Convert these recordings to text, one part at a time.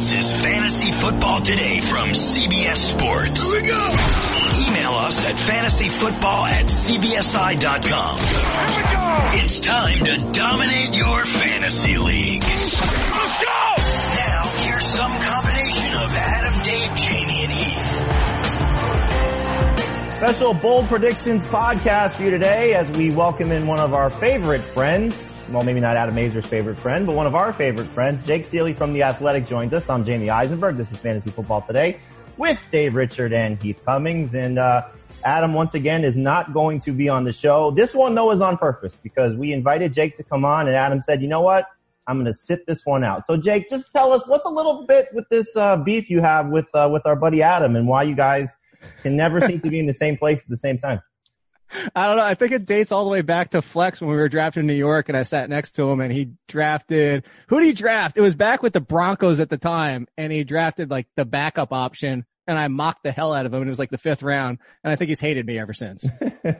This is Fantasy Football Today from CBS Sports. Here we go. Email us at fantasyfootball at cbsi.com. Here we go. It's time to dominate your fantasy league. Let's go. Now, here's some combination of Adam, Dave, Jamey, and Heath. Special Bold Predictions podcast for you today as we welcome in one of our favorite friends, well, maybe not Adam Aizer's favorite friend, but one of our favorite friends, Jake Ciely from The Athletic joins us. I'm Jamey Eisenberg. This is Fantasy Football Today with Dave Richard and Heath Cummings. And, uh, Adam once again is not going to be on the show. This one though is on purpose because we invited Jake to come on and Adam said, you know what? I'm going to sit this one out. So Jake, just tell us what's a little bit with this, uh, beef you have with, uh, with our buddy Adam and why you guys can never seem to be in the same place at the same time. I don't know. I think it dates all the way back to Flex when we were drafting in New York and I sat next to him and he drafted, who did he draft? It was back with the Broncos at the time and he drafted like the backup option and I mocked the hell out of him and it was like the fifth round and I think he's hated me ever since. uh,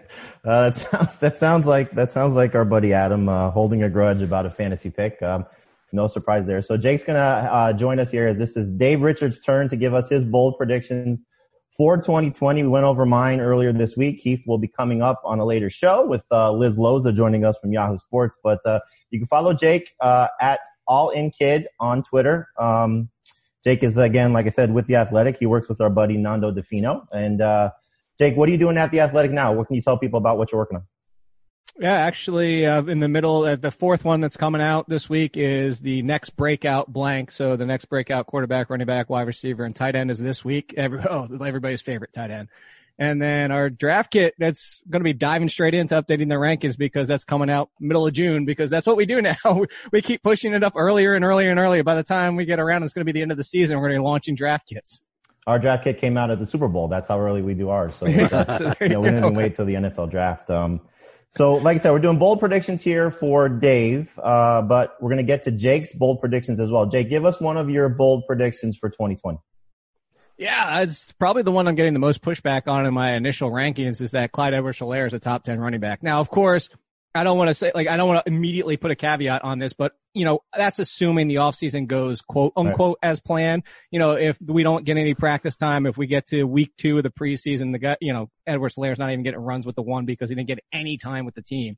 that sounds, that sounds like, that sounds like our buddy Adam, uh, holding a grudge about a fantasy pick. Um, no surprise there. So Jake's gonna, uh, join us here as this is Dave Richards' turn to give us his bold predictions for 2020. We went over mine earlier this week. Heath will be coming up on a later show with uh, Liz Loza joining us from Yahoo Sports. But uh, you can follow Jake uh, at All In Kid on Twitter. Um, Jake is again, like I said, with the Athletic. He works with our buddy Nando Di Fino. And uh, Jake, what are you doing at the Athletic now? What can you tell people about what you're working on? Yeah, actually, uh, in the middle, uh, the fourth one that's coming out this week is the next breakout blank. So the next breakout quarterback, running back, wide receiver, and tight end is this week. Every, oh, everybody's favorite tight end. And then our draft kit that's going to be diving straight into updating the rankings because that's coming out middle of June because that's what we do now. we keep pushing it up earlier and earlier and earlier. By the time we get around, it's going to be the end of the season. We're going to be launching draft kits. Our draft kit came out at the Super Bowl. That's how early we do ours. So, uh, so you know, we didn't even wait till the NFL draft. Um, so, like I said, we're doing bold predictions here for Dave, uh, but we're going to get to Jake's bold predictions as well. Jake, give us one of your bold predictions for 2020. Yeah, it's probably the one I'm getting the most pushback on in my initial rankings is that Clyde Edwards-Helaire is a top 10 running back. Now, of course, I don't want to say, like, I don't want to immediately put a caveat on this, but, you know, that's assuming the offseason goes quote unquote right. as planned. You know, if we don't get any practice time, if we get to week two of the preseason, the guy, you know, Edwards-Helaire's not even getting runs with the one because he didn't get any time with the team.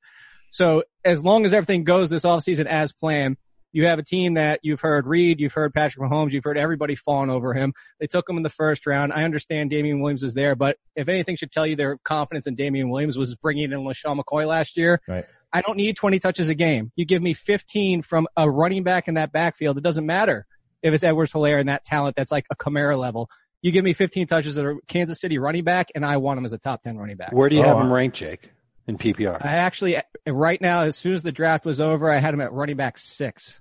So as long as everything goes this offseason as planned, you have a team that you've heard Reid, you've heard Patrick Mahomes, you've heard everybody falling over him. They took him in the first round. I understand Damien Williams is there, but if anything should tell you their confidence in Damien Williams was bringing in LeSean McCoy last year. Right. I don't need 20 touches a game. You give me 15 from a running back in that backfield. It doesn't matter if it's Edwards Helaire and that talent that's like a Kamara level. You give me 15 touches at a Kansas City running back and I want him as a top 10 running back. Where do you oh, have him ranked, Jake? In PPR? I actually, right now, as soon as the draft was over, I had him at running back six.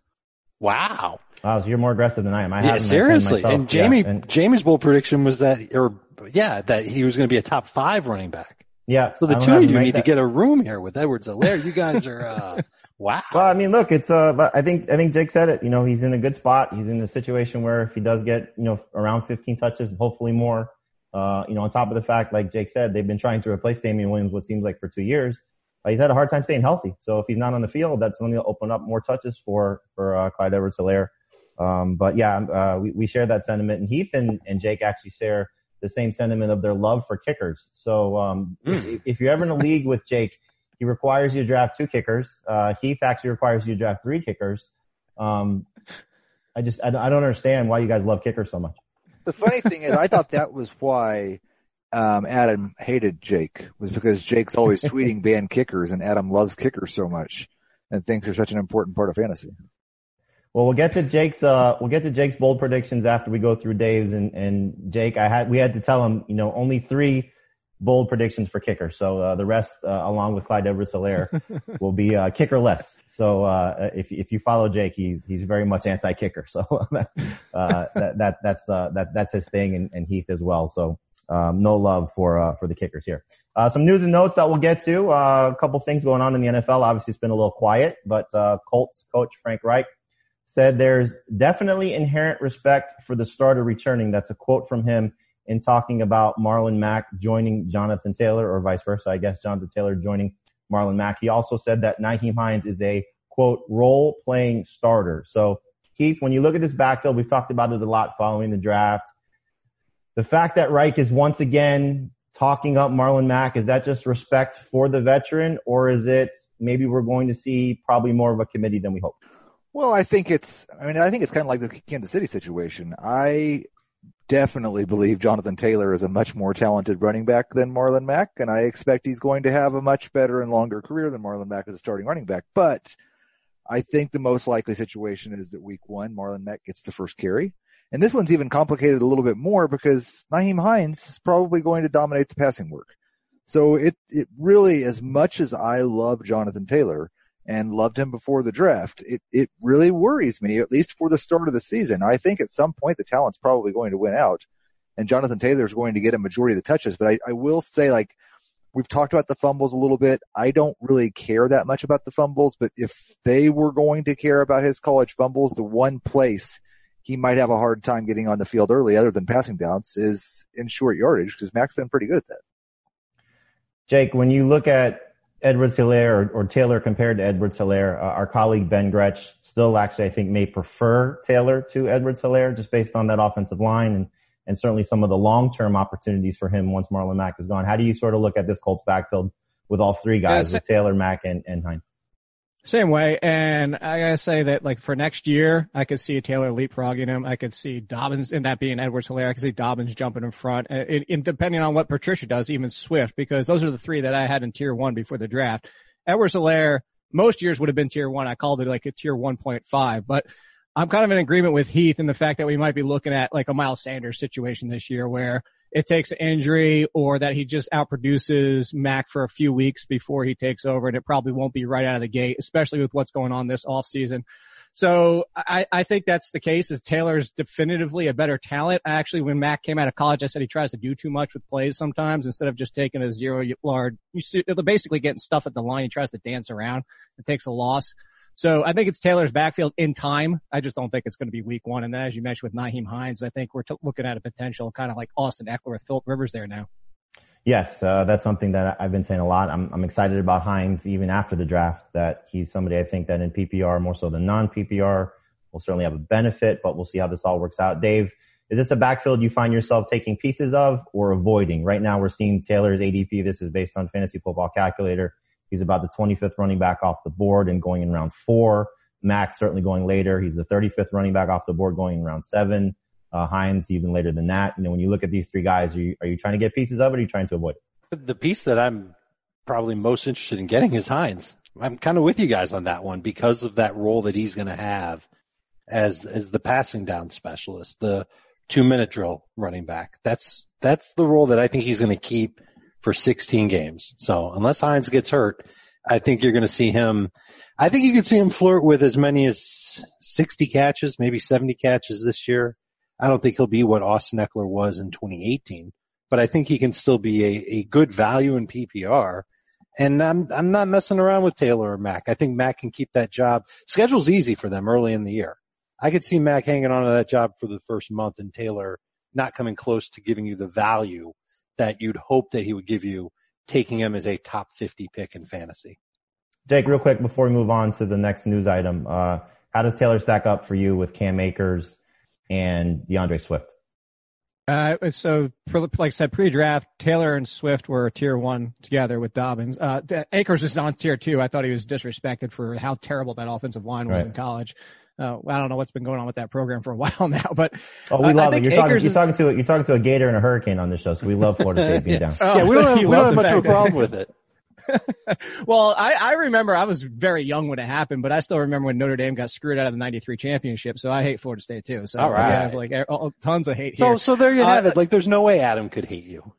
Wow. Wow, so you're more aggressive than I am. I yeah, seriously. And Jamey, yeah, and Jamey's bold prediction was that, or yeah, that he was going to be a top five running back. Yeah. So the two of you need that. to get a room here with Edwards-Helaire. You guys are, uh, wow. Well, I mean, look, it's, uh, I think, I think Jake said it. You know, he's in a good spot. He's in a situation where if he does get, you know, around 15 touches, hopefully more, uh, you know, on top of the fact, like Jake said, they've been trying to replace Damien Williams, what seems like for two years he's had a hard time staying healthy. So if he's not on the field, that's going to open up more touches for for uh, Clyde Edwards-Helaire. Um, but yeah, uh, we, we share that sentiment, and Heath and, and Jake actually share the same sentiment of their love for kickers. So um, mm. if, if, you're ever in a league with Jake, he requires you to draft two kickers. Uh, Heath actually requires you to draft three kickers. Um, I just I, I don't understand why you guys love kickers so much. The funny thing is, I thought that was why um, Adam hated Jake was because Jake's always tweeting ban kickers, and Adam loves kickers so much and thinks they're such an important part of fantasy. Well, we'll get to Jake's, uh, we'll get to Jake's bold predictions after we go through Dave's and, and Jake. I had, we had to tell him, you know, only three bold predictions for kicker. So, uh, the rest, uh, along with Clyde Edwards will be, uh, kicker less. So, uh, if, if you follow Jake, he's, he's very much anti-kicker. So, uh, that, that, that's, uh, that, that's his thing and, and Heath as well. So, um, no love for, uh, for the kickers here. Uh, some news and notes that we'll get to. Uh, a couple things going on in the NFL. Obviously, it's been a little quiet, but uh, Colts coach Frank Reich said there's definitely inherent respect for the starter returning. That's a quote from him in talking about Marlon Mack joining Jonathan Taylor or vice versa. I guess Jonathan Taylor joining Marlon Mack. He also said that Nyheim Hines is a quote role playing starter. So Heath, when you look at this backfield, we've talked about it a lot following the draft. The fact that Reich is once again talking up Marlon Mack, is that just respect for the veteran or is it maybe we're going to see probably more of a committee than we hope? Well, I think it's, I mean, I think it's kind of like the Kansas City situation. I definitely believe Jonathan Taylor is a much more talented running back than Marlon Mack, and I expect he's going to have a much better and longer career than Marlon Mack as a starting running back. But I think the most likely situation is that week one, Marlon Mack gets the first carry. And this one's even complicated a little bit more because Nyheim Hines is probably going to dominate the passing work. So it, it really, as much as I love Jonathan Taylor, and loved him before the draft. It, it really worries me, at least for the start of the season. I think at some point the talent's probably going to win out and Jonathan Taylor is going to get a majority of the touches. But I, I will say like, we've talked about the fumbles a little bit. I don't really care that much about the fumbles, but if they were going to care about his college fumbles, the one place he might have a hard time getting on the field early other than passing downs is in short yardage because Mack's been pretty good at that. Jake, when you look at Edwards Helaire or, or, Taylor compared to Edwards Helaire. Uh, our colleague Ben Gretch still actually, I think, may prefer Taylor to Edwards Helaire just based on that offensive line and, and certainly some of the long-term opportunities for him once Marlon Mack is gone. How do you sort of look at this Colts backfield with all three guys, with Taylor, Mack, and, and Hines? Same way. And I gotta say that like for next year, I could see a Taylor leapfrogging him. I could see Dobbins, and that being Edwards Helaire, I could see Dobbins jumping in front. And, and depending on what Patricia does, even Swift, because those are the three that I had in tier one before the draft. Edwards Helaire, most years would have been tier one. I called it like a tier 1.5, but I'm kind of in agreement with Heath in the fact that we might be looking at like a Miles Sanders situation this year where it takes an injury or that he just outproduces Mack for a few weeks before he takes over and it probably won't be right out of the gate, especially with what's going on this off season. So I, I think that's the case is Taylor's definitively a better talent. Actually, when Mack came out of college, I said he tries to do too much with plays sometimes instead of just taking a zero yard. You see, basically getting stuff at the line. He tries to dance around. It takes a loss. So I think it's Taylor's backfield in time. I just don't think it's going to be week one. And then as you mentioned with Nyheim Hines, I think we're t- looking at a potential kind of like Austin Ekeler with Philip Rivers there now. Yes, uh, that's something that I've been saying a lot. I'm, I'm excited about Hines even after the draft that he's somebody I think that in PPR more so than non PPR will certainly have a benefit, but we'll see how this all works out. Dave, is this a backfield you find yourself taking pieces of or avoiding? Right now we're seeing Taylor's ADP. This is based on fantasy football calculator. He's about the 25th running back off the board and going in round four. Mack's certainly going later. He's the 35th running back off the board going in round seven. Uh, Hines even later than that. You know, when you look at these three guys, are you, are you trying to get pieces of it or are you trying to avoid it? The piece that I'm probably most interested in getting is Hines. I'm kind of with you guys on that one because of that role that he's going to have as, as the passing down specialist, the two minute drill running back. That's, that's the role that I think he's going to keep for 16 games. So unless Hines gets hurt, I think you're going to see him. I think you could see him flirt with as many as 60 catches, maybe 70 catches this year. I don't think he'll be what Austin Ekeler was in 2018, but I think he can still be a, a good value in PPR. And I'm, I'm not messing around with Taylor or Mack. I think Mack can keep that job. Schedule's easy for them early in the year. I could see Mack hanging on to that job for the first month and Taylor not coming close to giving you the value that you'd hope that he would give you taking him as a top 50 pick in fantasy. Jake, real quick before we move on to the next news item, uh, how does Taylor stack up for you with Cam Akers and D'Andre Swift? Uh, so for, like I said, pre-draft, Taylor and Swift were tier one together with Dobbins. Uh, Akers is on tier two. I thought he was disrespected for how terrible that offensive line was right. in college. Uh, I don't know what's been going on with that program for a while now, but Oh, we love it. You're talking, Akers you're talking to you're talking to a Gator and a Hurricane on this show, so we love Florida State being down. Oh, yeah, we so don't have, we don't have much of a problem with it. well, I, I remember I was very young when it happened, but I still remember when Notre Dame got screwed out of the 93 championship. So I hate Florida State too. So All right. I have like uh, tons of hate So, here. so there you Uh, have it. Like, there's no way Adam could hate you.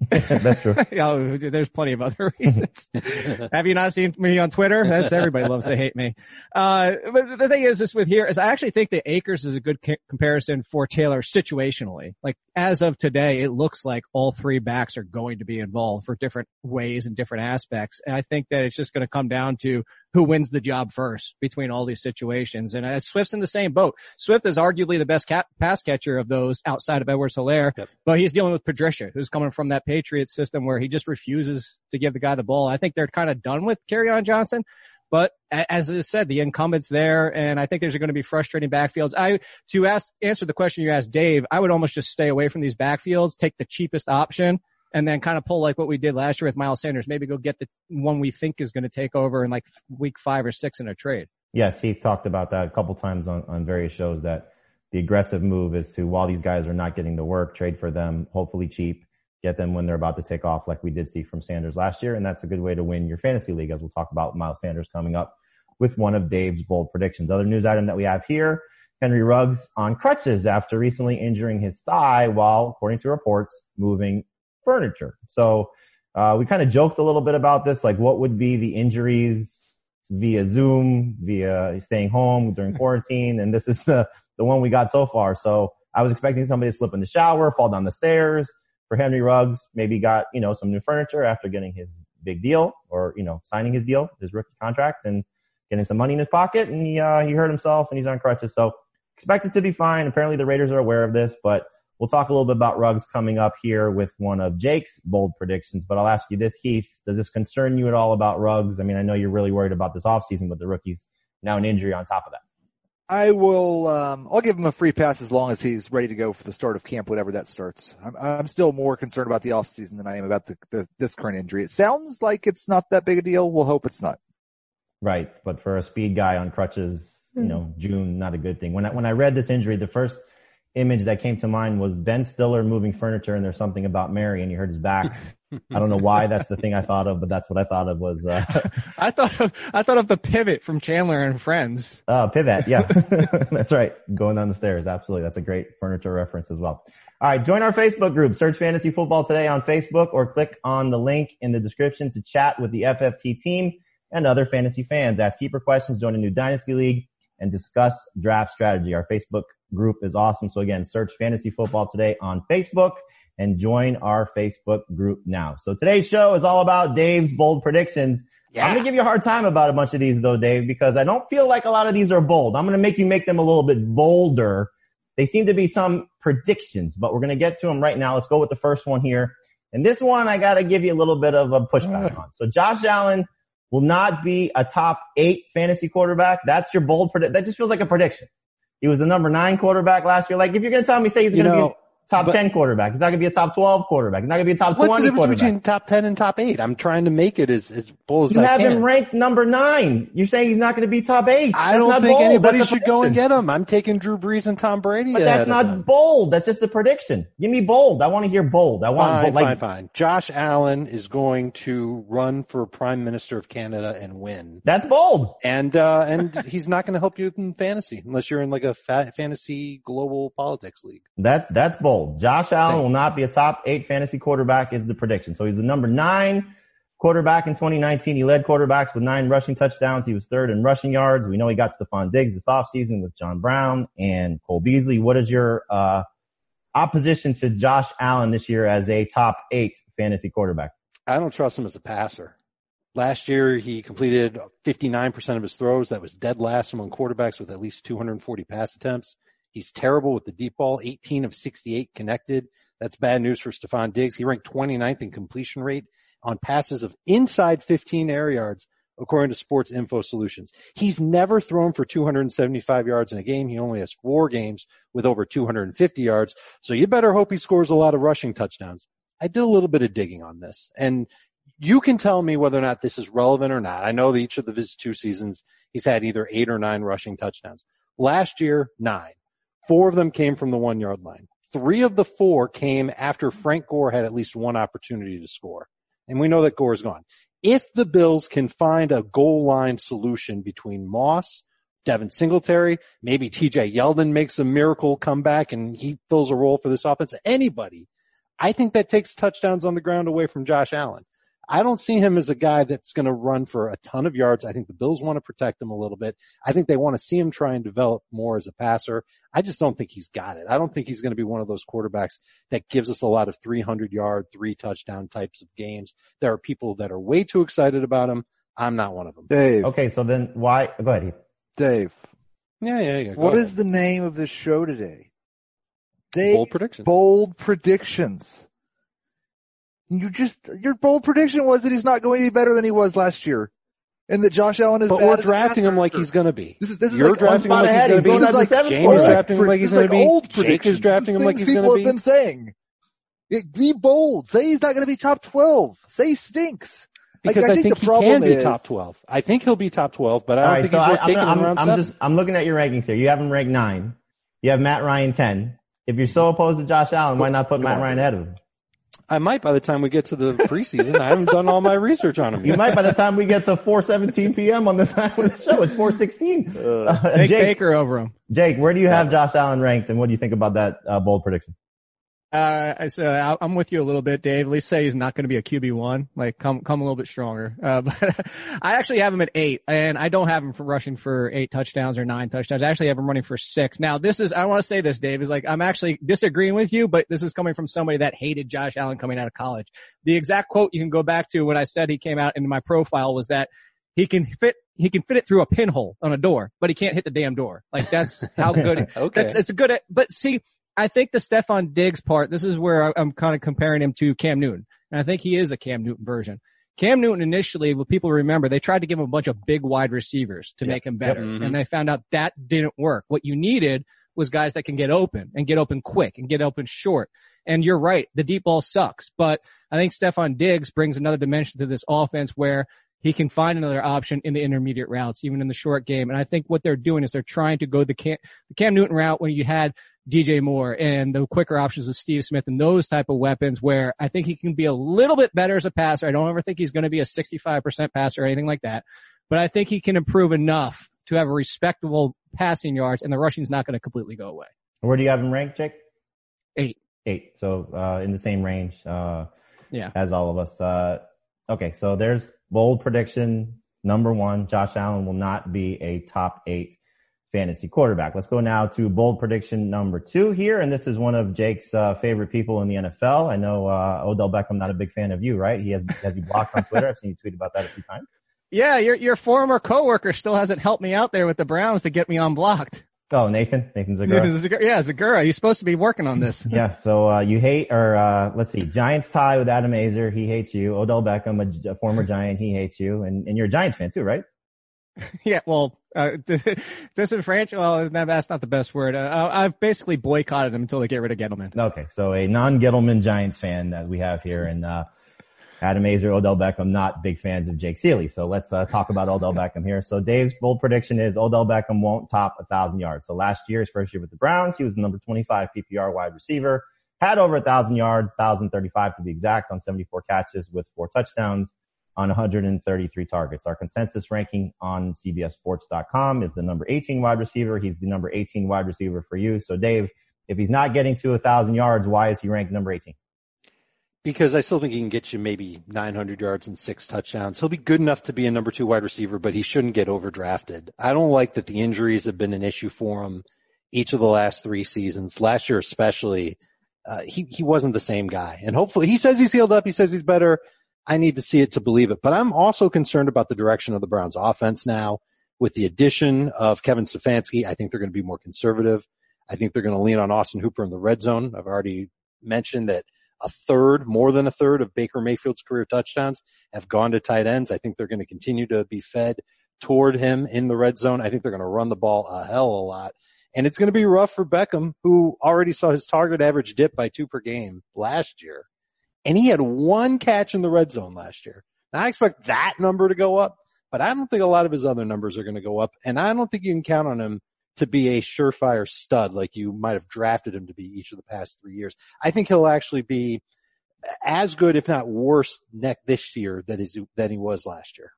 That's true. oh, there's plenty of other reasons. Have you not seen me on Twitter? That's everybody loves to hate me. Uh, but the thing is, this with here is I actually think that Akers is a good ca- comparison for Taylor situationally. Like as of today, it looks like all three backs are going to be involved for different ways and different aspects. And I think that it's just going to come down to who wins the job first between all these situations. And uh, Swift's in the same boat. Swift is arguably the best cat- pass catcher of those outside of Edwards Helaire, Yep. but he's dealing with Patricia, who's coming from that Patriots system where he just refuses to give the guy the ball. I think they're kind of done with on Johnson. But as I said, the incumbent's there, and I think there's going to be frustrating backfields. I to ask answer the question you asked Dave, I would almost just stay away from these backfields, take the cheapest option, and then kind of pull like what we did last year with Miles Sanders. Maybe go get the one we think is going to take over in like week five or six in a trade. Yes, he's talked about that a couple times on, on various shows that the aggressive move is to, while these guys are not getting the work, trade for them, hopefully cheap, get them when they're about to take off like we did see from Sanders last year. And that's a good way to win your fantasy league as we'll talk about Miles Sanders coming up with one of Dave's bold predictions. Other news item that we have here, Henry Ruggs on crutches after recently injuring his thigh while, according to reports, moving furniture. So, uh, we kind of joked a little bit about this, like what would be the injuries via Zoom, via staying home during quarantine. And this is the, the one we got so far. So I was expecting somebody to slip in the shower, fall down the stairs. For Henry Ruggs, maybe got, you know, some new furniture after getting his big deal or, you know, signing his deal, his rookie contract and getting some money in his pocket. And he, uh, he hurt himself and he's on crutches. So expected to be fine. Apparently the Raiders are aware of this, but we'll talk a little bit about Ruggs coming up here with one of Jake's bold predictions. But I'll ask you this, Heath, does this concern you at all about Ruggs? I mean, I know you're really worried about this offseason, with the rookie's now an injury on top of that. I will. Um, I'll give him a free pass as long as he's ready to go for the start of camp, whatever that starts. I'm, I'm still more concerned about the offseason than I am about the, the this current injury. It sounds like it's not that big a deal. We'll hope it's not. Right. But for a speed guy on crutches, you know, June, not a good thing. When I, when I read this injury, the first image that came to mind was Ben Stiller moving furniture and there's something about Mary and he hurt his back. I don't know why that's the thing I thought of, but that's what I thought of was, uh, I thought of, I thought of the pivot from Chandler and Friends. uh, pivot. Yeah. that's right. Going down the stairs. Absolutely. That's a great furniture reference as well. All right. Join our Facebook group. Search fantasy football today on Facebook or click on the link in the description to chat with the FFT team and other fantasy fans. Ask keeper questions, join a new dynasty league and discuss draft strategy. Our Facebook group is awesome. So again, search fantasy football today on Facebook and join our Facebook group now. So today's show is all about Dave's bold predictions. I'm going to give you a hard time about a bunch of these though, Dave, because I don't feel like a lot of these are bold. I'm going to make you make them a little bit bolder. They seem to be some predictions, but we're going to get to them right now. Let's go with the first one here. And this one, I got to give you a little bit of a pushback on. So Josh Allen will not be a top eight fantasy quarterback. That's your bold predict. That just feels like a prediction. He was the number nine quarterback last year. Like if you're going to tell me, say he's going to be top but- 10 quarterback, he's not going to be a top 12 quarterback. He's not going to be a top 20 quarterback. What's the difference between top 10 and top 8? I'm trying to make it as, as bold as You I have can. him ranked number nine. You're saying he's not going to be top eight. I That's don't think bold. anybody That's should go and get him. I'm taking Drew Brees and Tom Brady. But that's not them. bold. That's just a prediction. Give me bold. I want to hear bold. I want Fine, bold. Like, fine, fine. Josh Allen is going to run for Prime Minister of Canada and win. That's bold. And, uh, and he's not going to help you in fantasy unless you're in like a fa- fantasy global politics league. That's that's bold. Josh Allen will not be a top eight fantasy quarterback is the prediction. So he's the number nine quarterback in 2019. He led quarterbacks with nine rushing touchdowns. He was third in rushing yards. We know he got Stefon Diggs this offseason with John Brown and Cole Beasley. What is your uh, opposition to Josh Allen this year as a top eight fantasy quarterback? I don't trust him as a passer. Last year, he completed 59% of his throws. That was dead last among quarterbacks with at least 240 pass attempts. He's terrible with the deep ball, 18 of 68 connected. That's bad news for Stefon Diggs. He ranked 29th in completion rate on passes of inside 15 air yards, according to Sports Info Solutions. He's never thrown for 275 yards in a game. He only has four games with over 250 yards. So you better hope he scores a lot of rushing touchdowns. I did a little bit of digging on this and you can tell me whether or not this is relevant or not. I know that each of the his two seasons, he's had either eight or nine rushing touchdowns. Last year, nine. Four of them came from the one yard line. Three of the four came after Frank Gore had at least one opportunity to score. And we know that Gore is gone. If the Bills can find a goal line solution between Moss, Devin Singletary, maybe TJ Yeldon makes a miracle comeback and he fills a role for this offense, anybody, I think that takes touchdowns on the ground away from Josh Allen. I don't see him as a guy that's going to run for a ton of yards. I think the Bills want to protect him a little bit. I think they want to see him try and develop more as a passer. I just don't think he's got it. I don't think he's going to be one of those quarterbacks that gives us a lot of 300 yard, three touchdown types of games. There are people that are way too excited about him. I'm not one of them. Dave. Okay, so then why? Go ahead. Dave. Yeah, yeah, yeah. What is the name of this show today? Dave. bold prediction? Bold predictions. You just, your bold prediction was that he's not going to be better than he was last year. And that Josh Allen is But bad we're drafting him like he's going to be. This is, this is You're like drafting him spot like he's going to be. going as like seventh James quarterback. is drafting him like he's is going to be. old Jake is drafting him like he's going people to have be. been saying. It, be bold. Say he's not going to be top 12. Say he stinks. Like, Because I, think think, the he problem can be is- top 12. I think he'll be top 12, but I don't right, think so he's I, worth I'm, taking I'm, in round I'm seven. just I'm looking at your rankings here. You have him ranked nine. You have Matt Ryan ten. If you're so opposed to Josh Allen, why not put Matt Ryan ahead of him? I might by the time we get to the preseason. I haven't done all my research on him You yet. might by the time we get to 4:17 p.m. on the time of the show. It's 4:16. Uh, Jake, Baker over him. Jake, where do you have Josh Allen ranked, and what do you think about that uh, bold prediction? Uh, I so I- I'm with you a little bit, Dave. At least say he's not going to be a QB one. Like come come a little bit stronger. Uh, but I actually have him at eight, and I don't have him for rushing for eight touchdowns or nine touchdowns. I actually have him running for six. Now this is I want to say this, Dave, is like I'm actually disagreeing with you, but this is coming from somebody that hated Josh Allen coming out of college. The exact quote you can go back to when I said he came out into my profile was that he can fit he can fit it through a pinhole on a door, but he can't hit the damn door. Like that's how good. Okay. That's it's a good. But see, I think the Stefon Diggs part. This is where I'm kind of comparing him to Cam Newton, and I think he is a Cam Newton version. Cam Newton initially, what people remember, they tried to give him a bunch of big wide receivers to make him better, Mhm. and they found out that didn't work. What you needed was guys that can get open and get open quick and get open short. And you're right, the deep ball sucks, but I think Stefon Diggs brings another dimension to this offense where he can find another option in the intermediate routes, even in the short game. And I think what they're doing is they're trying to go the Cam, the Cam Newton route when you had DJ Moore and the quicker options with Steve Smith and those type of weapons where I think he can be a little bit better as a passer. I don't ever think he's going to be a 65% passer or anything like that, but I think he can improve enough to have a respectable passing yards and the rushing's not going to completely go away. Where do you have him ranked, Jake? Eight. Eight. So uh, in the same range uh, Yeah. as all of us. Uh, okay, so there's bold prediction number one. Josh Allen will not be a top eight fantasy quarterback. Let's go now to bold prediction number two here, and this is one of Jake's uh, favorite people in the NFL. I know uh, Odell Beckham not a big fan of you, right? He has has you blocked on Twitter. I've seen you tweet about that a few times. Yeah, your your former coworker still hasn't helped me out there with the Browns to get me unblocked. Oh, Nathan, Nathan Zegura. Zegura- Yeah, Zegura, you're supposed to be working on this. Yeah, so uh, you hate, or uh, let's see, Giants tie with Adam Aizer. He hates you. Odell Beckham, a, a former Giant, he hates you, and, and you're a Giants fan too, right? Yeah, well, uh, disenfranchised. Well, that's not the best word. Uh, I've basically boycotted them until they get rid of Gettleman. Okay, so a non-Gettleman Giants fan that we have here, and uh, Adam Aizer, Odell Beckham, not big fans of Jake Ciely. So let's uh, talk about Odell Beckham here. So Dave's bold prediction is Odell Beckham won't top a thousand yards. So last year, his first year with the Browns, he was the number 25 PPR wide receiver, had over a thousand yards, 1,035 to be exact, on 74 catches with four touchdowns on 133 targets. Our consensus ranking on CBSSports.com is the number 18 wide receiver. He's the number 18 wide receiver for you. So Dave, if he's not getting to a thousand yards, why is he ranked number 18? because I still think he can get you maybe 900 yards and six touchdowns. He'll be good enough to be a number two wide receiver, but he shouldn't get overdrafted. I don't like that the injuries have been an issue for him each of the last three seasons. Last year especially, uh, he, he wasn't the same guy. And hopefully he says he's healed up. He says he's better. I need to see it to believe it, but I'm also concerned about the direction of the Browns offense now with the addition of Kevin Stefanski. I think they're going to be more conservative. I think they're going to lean on Austin Hooper in the red zone. I've already mentioned that a third, more than a third of Baker Mayfield's career touchdowns have gone to tight ends. I think they're going to continue to be fed toward him in the red zone. I think they're going to run the ball a hell of a lot. And it's going to be rough for Beckham, who already saw his target average dip by two per game last year. And he had one catch in the red zone last year. Now I expect that number to go up, but I don't think a lot of his other numbers are going to go up. And I don't think you can count on him to be a surefire stud like you might have drafted him to be each of the past three years. I think he'll actually be as good, if not worse, next this year than, than he was last year.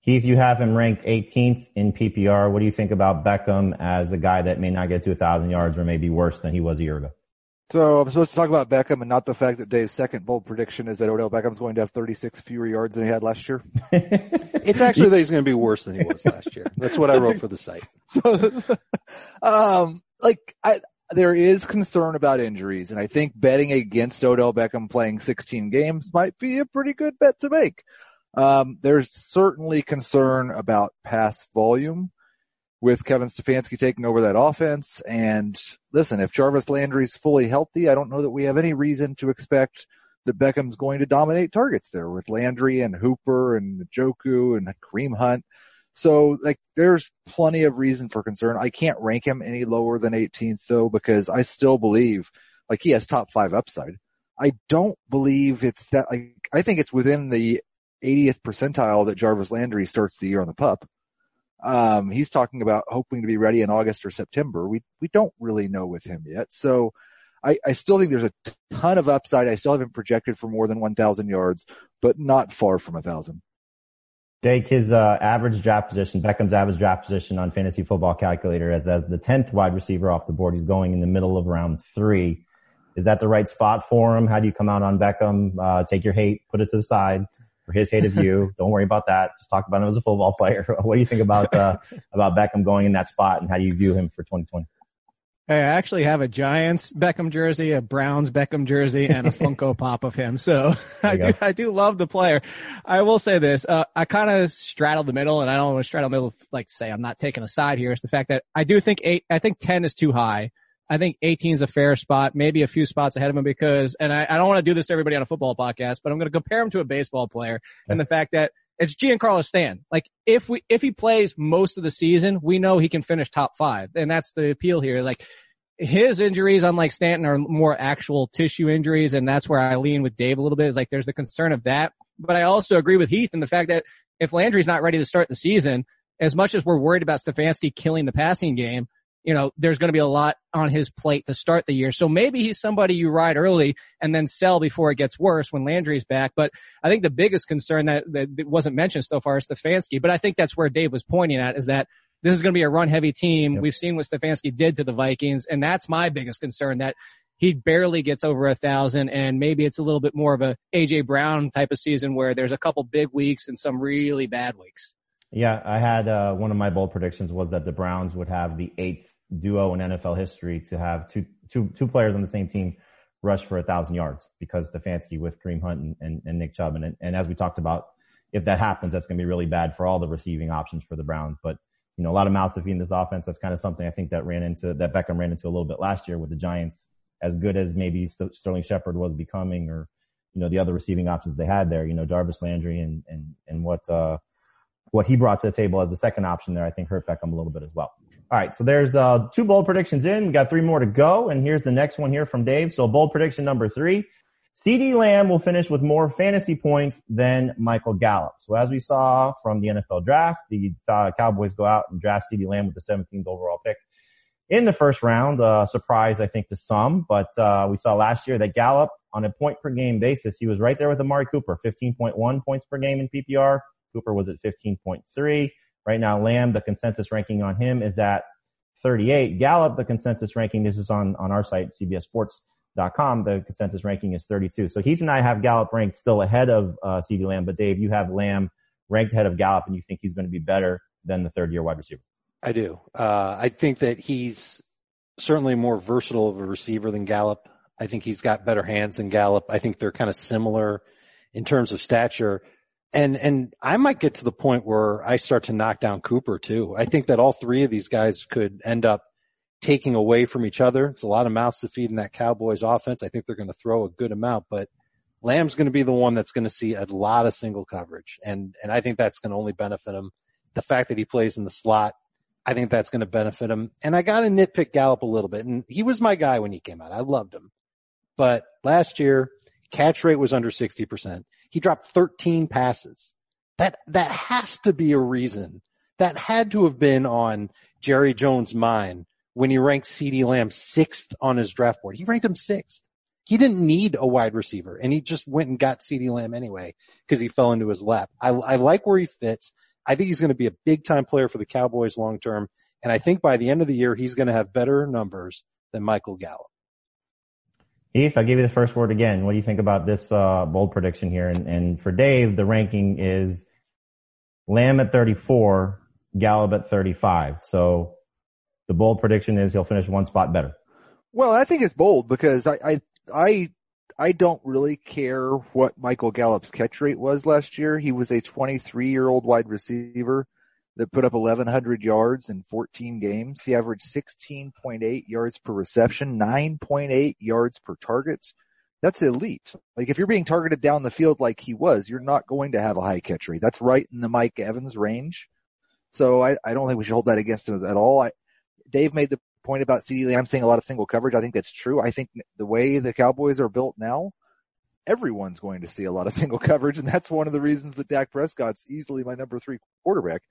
Heath, you have him ranked 18th in PPR. What do you think about Beckham as a guy that may not get to a thousand yards or maybe worse than he was a year ago? So I'm supposed to talk about Beckham and not the fact that Dave's second bold prediction is that Odell Beckham's going to have 36 fewer yards than he had last year. it's actually that he's going to be worse than he was last year. That's what I wrote for the site. So, um, like I, there is concern about injuries and I think betting against Odell Beckham playing 16 games might be a pretty good bet to make. Um, there's certainly concern about pass volume with Kevin Stefanski taking over that offense. And listen, if Jarvis Landry's fully healthy, I don't know that we have any reason to expect that Beckham's going to dominate targets there with Landry and Hooper and Njoku and Kareem Hunt. So like there's plenty of reason for concern. I can't rank him any lower than 18th though because I still believe like he has top five upside. I don't believe it's that like I think it's within the 80th percentile that Jarvis Landry starts the year on the pup. Um, he's talking about hoping to be ready in August or September. We, we don't really know with him yet. So I, I still think there's a ton of upside. I still haven't projected for more than 1,000 yards, but not far from a thousand. Jake, his uh, average draft position, Beckham's average draft position on fantasy football calculator as, as the 10th wide receiver off the board. He's going in the middle of round three. Is that the right spot for him? How do you come out on Beckham? Uh, take your hate, put it to the side for his hate of you. Don't worry about that. Just talk about him as a football player. what do you think about, uh, about Beckham going in that spot and how do you view him for 2020? Hey, I actually have a Giants Beckham jersey, a Browns Beckham jersey, and a Funko Pop of him. So I do, I do love the player. I will say this, uh, I kind of straddle the middle and I don't want to straddle the middle, like say I'm not taking a side here. It's the fact that I do think eight, I think 10 is too high. I think 18 is a fair spot, maybe a few spots ahead of him because, and I, I don't want to do this to everybody on a football podcast, but I'm going to compare him to a baseball player and the fact that it's Giancarlo Stan. Like if we, if he plays most of the season, we know he can finish top five. And that's the appeal here. Like his injuries, unlike Stanton, are more actual tissue injuries. And that's where I lean with Dave a little bit is like there's the concern of that. But I also agree with Heath in the fact that if Landry's not ready to start the season, as much as we're worried about Stefanski killing the passing game, you know, there's going to be a lot on his plate to start the year. So maybe he's somebody you ride early and then sell before it gets worse when Landry's back. But I think the biggest concern that, that wasn't mentioned so far is Stefanski. But I think that's where Dave was pointing at is that this is going to be a run heavy team. Yep. We've seen what Stefanski did to the Vikings. And that's my biggest concern that he barely gets over a thousand and maybe it's a little bit more of a AJ Brown type of season where there's a couple big weeks and some really bad weeks. Yeah, I had uh, one of my bold predictions was that the Browns would have the eighth duo in NFL history to have two two two players on the same team rush for a thousand yards because Stefanski with Kareem Hunt and, and, and Nick Chubb. And, and as we talked about, if that happens, that's going to be really bad for all the receiving options for the Browns. But you know, a lot of mouths to feed in this offense. That's kind of something I think that ran into that Beckham ran into a little bit last year with the Giants. As good as maybe Sterling Shepard was becoming, or you know, the other receiving options they had there. You know, Jarvis Landry and and and what uh what he brought to the table as the second option there, I think hurt Beckham a little bit as well. All right. So there's, uh, two bold predictions in. We got three more to go. And here's the next one here from Dave. So bold prediction number three. CeeDee Lamb will finish with more fantasy points than Michael Gallup. So as we saw from the NFL draft, the uh, Cowboys go out and draft CeeDee Lamb with the 17th overall pick in the first round. Uh, surprise, I think, to some, but, uh, we saw last year that Gallup on a point per game basis, he was right there with Amari Cooper, 15.1 points per game in PPR. Cooper was at 15.3. Right now, Lamb, the consensus ranking on him is at 38. Gallup, the consensus ranking, this is on, on our site, cbssports.com, the consensus ranking is 32. So Heath and I have Gallup ranked still ahead of, uh, CeeDee Lamb, but Dave, you have Lamb ranked ahead of Gallup and you think he's going to be better than the third year wide receiver. I do. Uh, I think that he's certainly more versatile of a receiver than Gallup. I think he's got better hands than Gallup. I think they're kind of similar in terms of stature. And, and I might get to the point where I start to knock down Cooper too. I think that all three of these guys could end up taking away from each other. It's a lot of mouths to feed in that Cowboys offense. I think they're going to throw a good amount, but Lamb's going to be the one that's going to see a lot of single coverage. And, and I think that's going to only benefit him. The fact that he plays in the slot, I think that's going to benefit him. And I got to nitpick Gallup a little bit. And he was my guy when he came out. I loved him. But last year, Catch rate was under 60%. He dropped 13 passes. That, that has to be a reason that had to have been on Jerry Jones' mind when he ranked CeeDee Lamb sixth on his draft board. He ranked him sixth. He didn't need a wide receiver and he just went and got CeeDee Lamb anyway because he fell into his lap. I, I like where he fits. I think he's going to be a big time player for the Cowboys long term. And I think by the end of the year, he's going to have better numbers than Michael Gallup. Heath, I'll give you the first word again. What do you think about this uh, bold prediction here? And, and for Dave, the ranking is Lamb at 34, Gallup at 35. So the bold prediction is he'll finish one spot better. Well, I think it's bold because I, I, I, I don't really care what Michael Gallup's catch rate was last year. He was a 23 year old wide receiver that put up 1100 yards in 14 games. He averaged 16.8 yards per reception, 9.8 yards per target. That's elite. Like if you're being targeted down the field like he was, you're not going to have a high catch rate. That's right in the Mike Evans range. So I, I don't think we should hold that against him at all. I, Dave made the point about CeeDee Lamb seeing a lot of single coverage. I think that's true. I think the way the Cowboys are built now, everyone's going to see a lot of single coverage. And that's one of the reasons that Dak Prescott's easily my number three quarterback.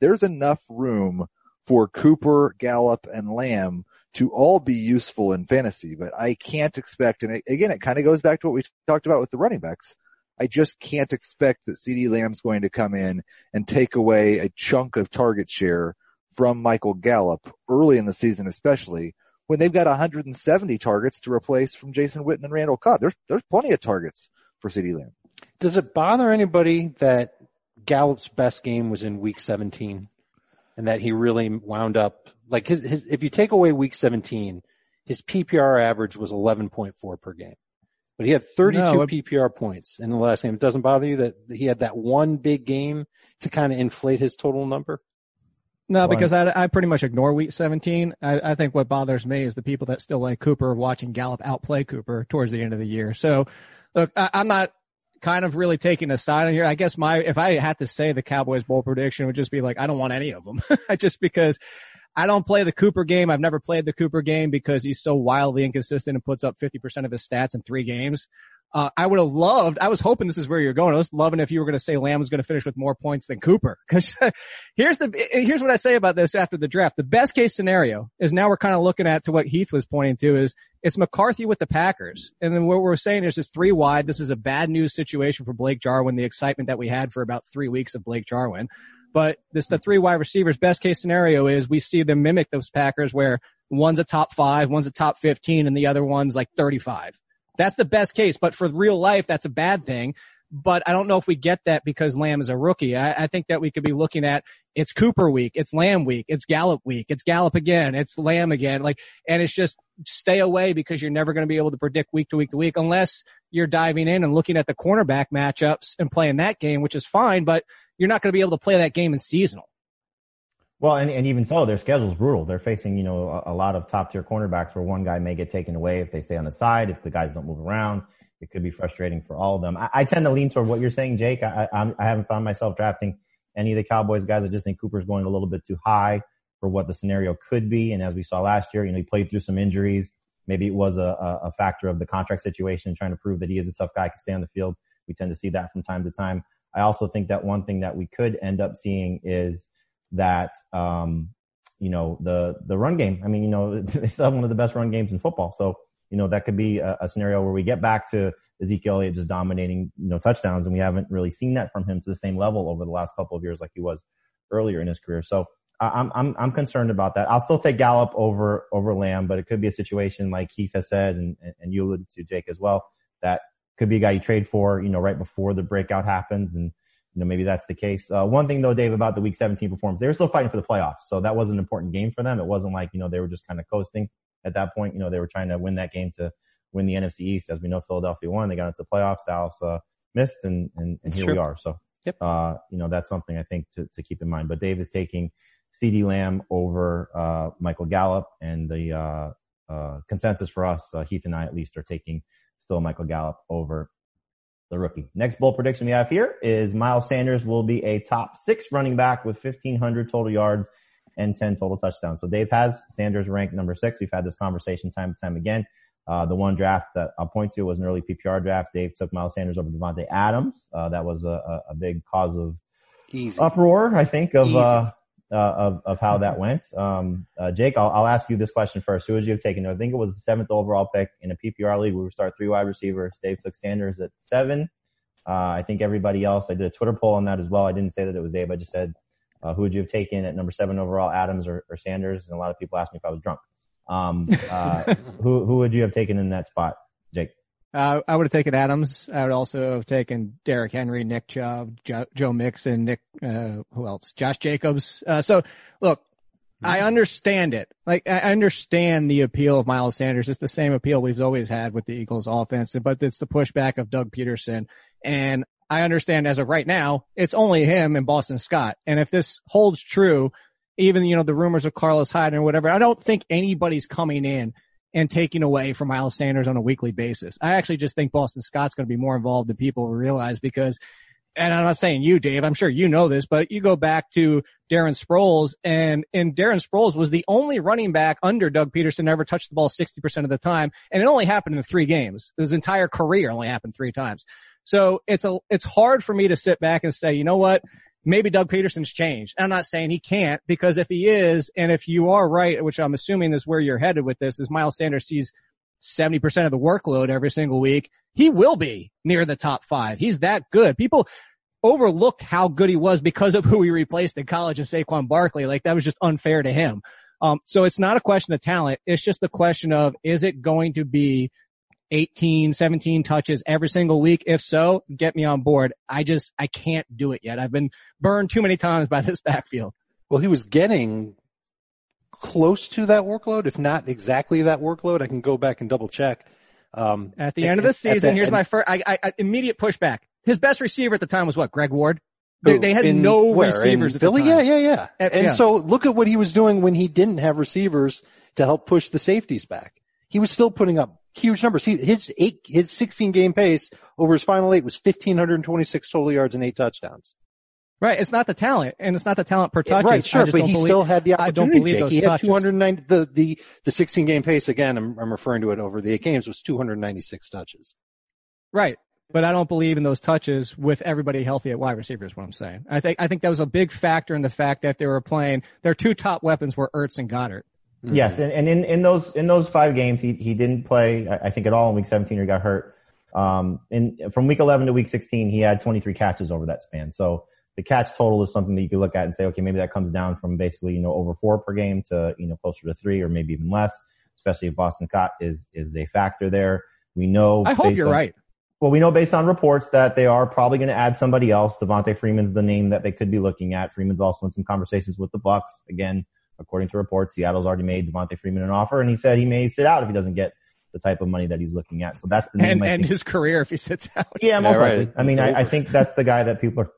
There's enough room for Cooper, Gallup, and Lamb to all be useful in fantasy, but I can't expect, and again, it kind of goes back to what we talked about with the running backs. I just can't expect that CeeDee Lamb's going to come in and take away a chunk of target share from Michael Gallup early in the season, especially when they've got 170 targets to replace from Jason Witten and Randall Cobb. There's, there's plenty of targets for CD Lamb. Does it bother anybody that Gallup's best game was in week 17 and that he really wound up like his, his if you take away week 17, his PPR average was 11.4 per game. But he had 32 no, it, PPR points in the last game. It doesn't bother you that he had that one big game to kind of inflate his total number? No, because I, I pretty much ignore week 17. I, I think what bothers me is the people that still like Cooper watching Gallup outplay Cooper towards the end of the year. So look, I, I'm not kind of really taking a side on here. I guess my, if I had to say the Cowboys bowl prediction would just be like, I don't want any of them just because I don't play the Cooper game. I've never played the Cooper game because he's so wildly inconsistent and puts up 50% of his stats in three games. Uh, I would have loved, I was hoping this is where you're going. I was loving if you were going to say Lamb was going to finish with more points than Cooper. Cause here's the, here's what I say about this after the draft. The best case scenario is now we're kind of looking at to what Heath was pointing to is it's McCarthy with the Packers. And then what we're saying is just three wide. This is a bad news situation for Blake Jarwin, the excitement that we had for about three weeks of Blake Jarwin. But this, the three wide receivers, best case scenario is we see them mimic those Packers where one's a top five, one's a top 15, and the other one's like 35 that's the best case, but for real life, that's a bad thing. But I don't know if we get that because Lamb is a rookie. I, I think that we could be looking at it's Cooper week, it's Lamb week, it's Gallup week, it's Gallup again, it's Lamb again. Like, and it's just stay away because you're never going to be able to predict week to week to week unless you're diving in and looking at the cornerback matchups and playing that game, which is fine, but you're not going to be able to play that game in seasonal. Well, and, and even so, their schedule's brutal. They're facing, you know, a, a lot of top tier cornerbacks where one guy may get taken away if they stay on the side, if the guys don't move around. It could be frustrating for all of them. I, I tend to lean toward what you're saying, Jake. I, I, I haven't found myself drafting any of the Cowboys guys. I just think Cooper's going a little bit too high for what the scenario could be. And as we saw last year, you know, he played through some injuries. Maybe it was a, a factor of the contract situation, trying to prove that he is a tough guy, can stay on the field. We tend to see that from time to time. I also think that one thing that we could end up seeing is that, um, you know, the, the run game. I mean, you know, they still have one of the best run games in football. So, you know, that could be a, a scenario where we get back to Ezekiel Elliott just dominating, you know, touchdowns. And we haven't really seen that from him to the same level over the last couple of years like he was earlier in his career. So I'm, I'm, I'm concerned about that. I'll still take Gallup over, over Lamb, but it could be a situation like Heath has said and, and you alluded to Jake as well, that could be a guy you trade for, you know, right before the breakout happens. And, you know, maybe that's the case. Uh, one thing though, Dave, about the week 17 performance, they were still fighting for the playoffs. So that was an important game for them. It wasn't like, you know, they were just kind of coasting at that point. You know, they were trying to win that game to win the NFC East. As we know, Philadelphia won. They got into the playoffs. Dallas, uh, missed and, and, and here sure. we are. So, yep. uh, you know, that's something I think to, to keep in mind. But Dave is taking CeeDee Lamb over, uh, Michael Gallup and the, uh, uh, consensus for us, uh, Heath and I at least are taking still Michael Gallup over the rookie. Next bold prediction we have here is Miles Sanders will be a top six running back with 1500 total yards and 10 total touchdowns. So Dave has Sanders ranked number six. We've had this conversation time and time again. Uh, the one draft that I'll point to was an early PPR draft. Dave took Miles Sanders over Davante Adams. Uh, that was a, a, big cause of Easy. uproar, I think, of, uh, uh, of of how that went. Um, uh, Jake, I'll, I'll ask you this question first. Who would you have taken? I think it was the seventh overall pick in a PPR league. We would start three wide receivers. Dave took Sanders at seven. Uh, I think everybody else. I did a Twitter poll on that as well. I didn't say that it was Dave. I just said uh, who would you have taken at number seven overall, Adams or, or Sanders? And a lot of people asked me if I was drunk. Um, uh, who who would you have taken in that spot, Jake? Uh, I would have taken Adams. I would also have taken Derrick Henry, Nick Chubb, jo- Joe Mixon, Nick, uh, who else? Josh Jacobs. Uh, so look, I understand it. Like I understand the appeal of Miles Sanders. It's the same appeal we've always had with the Eagles offense, but it's the pushback of Doug Pederson. And I understand as of right now, it's only him and Boston Scott. And if this holds true, even, you know, the rumors of Carlos Hyde and whatever, I don't think anybody's coming in and taking away from Miles Sanders on a weekly basis. I actually just think Boston Scott's going to be more involved than people realize because, and I'm not saying you, Dave, I'm sure you know this, but you go back to Darren Sproles and, and Darren Sproles was the only running back under Doug Pederson ever touched the ball 60% of the time. And it only happened in three games. His entire career only happened three times. So it's a, it's hard for me to sit back and say, you know what? Maybe Doug Pederson's changed. I'm not saying he can't because if he is, and if you are right, which I'm assuming is where you're headed with this, is Miles Sanders sees 70% of the workload every single week, he will be near the top five. He's that good. People overlooked how good he was because of who he replaced in college and Saquon Barkley. Like that was just unfair to him. Um, so it's not a question of talent. It's just a question of, is it going to be 18, 17 touches every single week? If so, get me on board. I just, I can't do it yet. I've been burned too many times by this backfield. Well, he was getting close to that workload, if not exactly that workload. I can go back and double check. Um, at the end of the season, the, here's my first, I, I, immediate pushback. His best receiver at the time was what? Greg Ward? They, they had in, no where, receivers in Philly? Yeah, yeah, yeah. At, and yeah. so look at what he was doing when he didn't have receivers to help push the safeties back. He was still putting up huge numbers. He, his eight, his 16 game pace over his final eight was 1526 total yards and eight touchdowns. Right. It's not the talent and it's not the talent per touch. Right. Sure. But he believe, still had the opportunity. I don't believe those He touches. had 290, the, the, the 16 game pace again. I'm, I'm referring to it over the eight games was 296 touches. Right. But I don't believe in those touches with everybody healthy at wide receiver is what I'm saying. I think, I think that was a big factor in the fact that they were playing, their two top weapons were Ertz and Goedert. Mm-hmm. Yes, and, and in, in those in those five games, he he didn't play. I think at all in week 17 or got hurt. Um, in from week 11 to week 16, he had 23 catches over that span. So the catch total is something that you could look at and say, okay, maybe that comes down from basically you know over four per game to you know closer to three or maybe even less. Especially if Boston Scott is is a factor there. We know. I hope you're on, right. Well, we know based on reports that they are probably going to add somebody else. Devonta Freeman's the name that they could be looking at. Freeman's also in some conversations with the Bucs. Again, according to reports, Seattle's already made Devonta Freeman an offer, and he said he may sit out if he doesn't get the type of money that he's looking at. So that's the name. And, I and his career if he sits out. Yeah, most Yeah, right. likely. I mean, I, I think that's the guy that people are,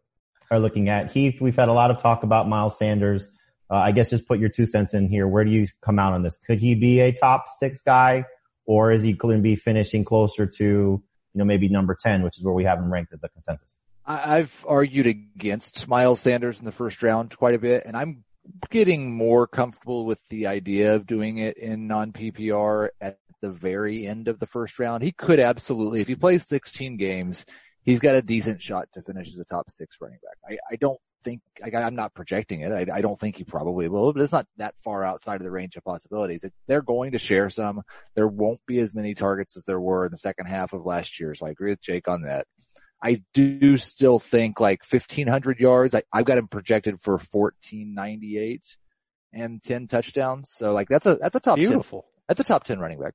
are looking at. Heath, we've had a lot of talk about Miles Sanders. Uh, I guess just put your two cents in here. Where do you come out on this? Could he be a top six guy, or is he going to be finishing closer to, you know, maybe number ten, which is where we have him ranked at the consensus? I've argued against Miles Sanders in the first round quite a bit, and I'm getting more comfortable with the idea of doing it in non PPR at the very end of the first round. He could absolutely, if he plays 16 games, he's got a decent shot to finish as a top six running back. I, I don't think, I, I'm not projecting it. I, I don't think he probably will, but it's not that far outside of the range of possibilities. It, they're going to share some. There won't be as many targets as there were in the second half of last year. So I agree with Jake on that. I do still think like 1500 yards. I, I've got him projected for 1498 and 10 touchdowns. So like that's a, that's a top 10, Beautiful. that's a top 10 running back.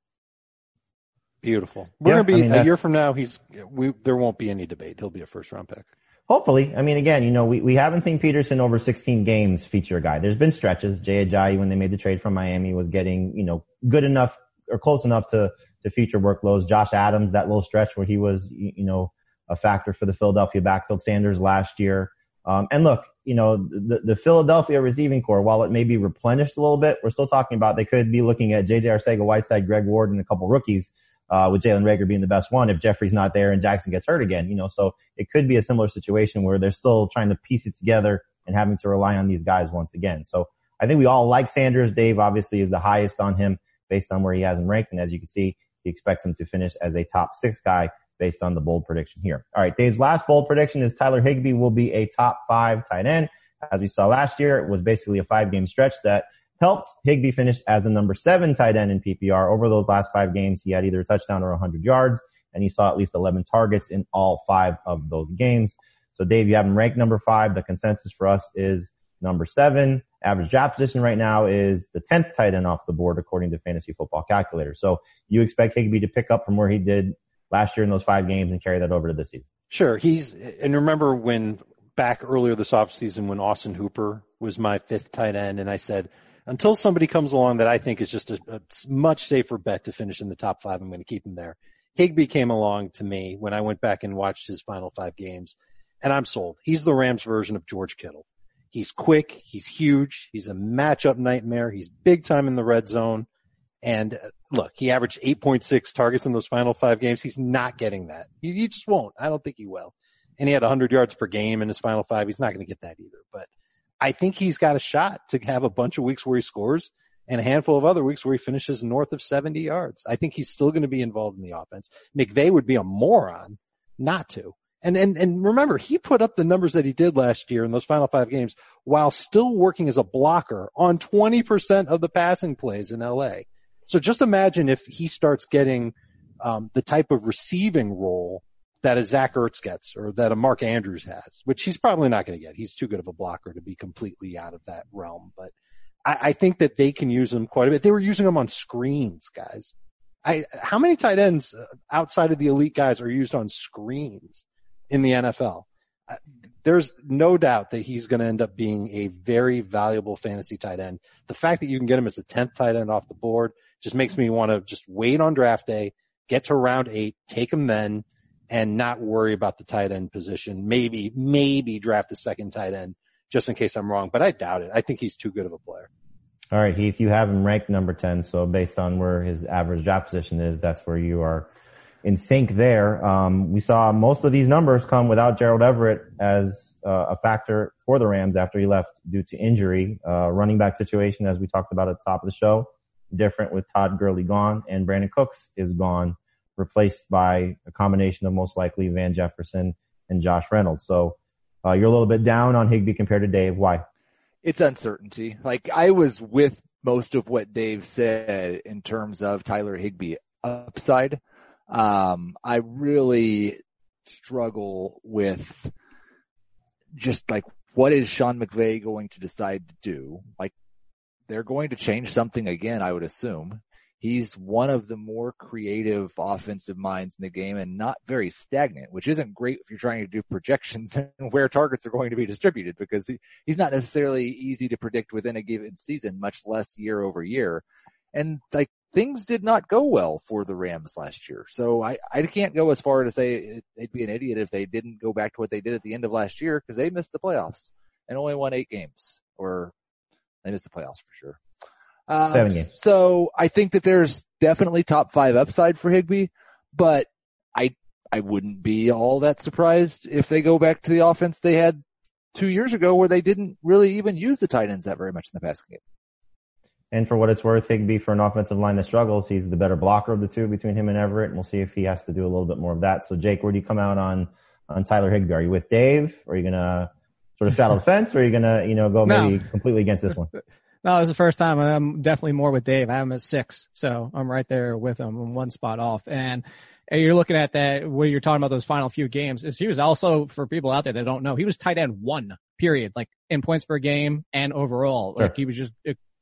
Beautiful. We're Yeah, going to be I mean, a that's- year from now. He's, we, there won't be any debate. He'll be a first round pick. Hopefully. I mean, again, you know, we, we haven't seen Pederson over 16 games feature a guy. There's been stretches. Jay Ajayi, when they made the trade from Miami, was getting, you know, good enough or close enough to, to feature workloads. Josh Adams, that little stretch where he was, you you know, a factor for the Philadelphia backfield Sanders last year. Um, and look, you know, the, the Philadelphia receiving corps, while it may be replenished a little bit, we're still talking about they could be looking at JJ Arcega, Whiteside, Greg Ward, and a couple rookies, uh, with Jalen Reagor being the best one if Jeffery's not there and Jackson gets hurt again, you know, so it could be a similar situation where they're still trying to piece it together and having to rely on these guys once again. So I think we all like Sanders. Dave obviously is the highest on him based on where he has him ranked. And as you can see, he expects him to finish as a top six guy based on the bold prediction here. All right. Dave's last bold prediction is Tyler Higbee will be a top five tight end. as we saw last year, it was basically a five game stretch that helped Higbee finish as the number seven tight end in PPR. Over those last five games, he had either a touchdown or 100 yards, and he saw at least 11 targets in all five of those games. So Dave, you have him ranked number five. The consensus for us is number seven. Average draft position right now is the 10th tight end off the board according to fantasy football calculator. So you expect Higbee to pick up from where he did last year in those five games and carry that over to this season. Sure. He's, and remember when back earlier this offseason when Austin Hooper was my fifth tight end and I said, until somebody comes along that I think is just a, a much safer bet to finish in the top five, I'm going to keep him there. Higbee came along to me when I went back and watched his final five games and I'm sold. He's the Rams version of George Kittle. He's quick. He's huge. He's a matchup nightmare. He's big time in the red zone. And uh, look, he averaged 8.6 targets in those final five games. He's not getting that. He, he just won't. I don't think he will. And he had 100 yards per game in his final five. He's not going to get that either. But I think he's got a shot to have a bunch of weeks where he scores and a handful of other weeks where he finishes north of 70 yards. I think he's still going to be involved in the offense. McVay would be a moron not to. And, and, and remember, he put up the numbers that he did last year in those final five games while still working as a blocker on 20% of the passing plays in LA. So just imagine if he starts getting, um, the type of receiving role that a Zach Ertz gets or that a Mark Andrews has, which he's probably not going to get. He's too good of a blocker to be completely out of that realm, but I, I think that they can use him quite a bit. They were using him on screens, guys. I, how many tight ends uh, outside of the elite guys are used on screens? in the NFL. There's no doubt that he's going to end up being a very valuable fantasy tight end. The fact that you can get him as a 10th tight end off the board just makes me want to just wait on draft day, get to round eight, take him then, and not worry about the tight end position. Maybe, maybe draft a second tight end just in case I'm wrong, but I doubt it. I think he's too good of a player. All right, Heath, you have him ranked number 10. So based on where his average draft position is, that's where you are in sync there. Um, we saw most of these numbers come without Gerald Everett as uh, a factor for the Rams after he left due to injury. Uh, running back situation, as we talked about at the top of the show, different with Todd Gurley gone and Brandin Cooks is gone, replaced by a combination of most likely Van Jefferson and Josh Reynolds. So uh, you're a little bit down on Higbee compared to Dave. Why? It's uncertainty. Like I was with most of what Dave said in terms of Tyler Higbee upside. Um, I really struggle with just like what is Sean McVay going to decide to do? Like they're going to change something again, I would assume. He's one of the more creative offensive minds in the game and not very stagnant, which isn't great if you're trying to do projections and where targets are going to be distributed because he, he's not necessarily easy to predict within a given season, much less year over year. And like things did not go well for the Rams last year. So I, I can't go as far to say they'd be an idiot if they didn't go back to what they did at the end of last year because they missed the playoffs and only won eight games or they missed the playoffs for sure. Um, Seven games. So I think that there's definitely top five upside for Higbee, but I, I wouldn't be all that surprised if they go back to the offense they had two years ago where they didn't really even use the tight ends that very much in the passing game. And for what it's worth, Higbee for an offensive line that struggles, he's the better blocker of the two between him and Everett. And we'll see if he has to do a little bit more of that. So Jake, where do you come out on, on Tyler Higbee? Are you with Dave? Or are you going to sort of straddle the fence or are you going to, you know, go maybe no. completely against this one? No, it was the first time. I'm definitely more with Dave. I have him at six. So I'm right there with him. I'm one spot off. And you're looking at that where you're talking about those final few games is he was also for people out there that don't know, he was tight end one period, like in points per game and overall. Like he was just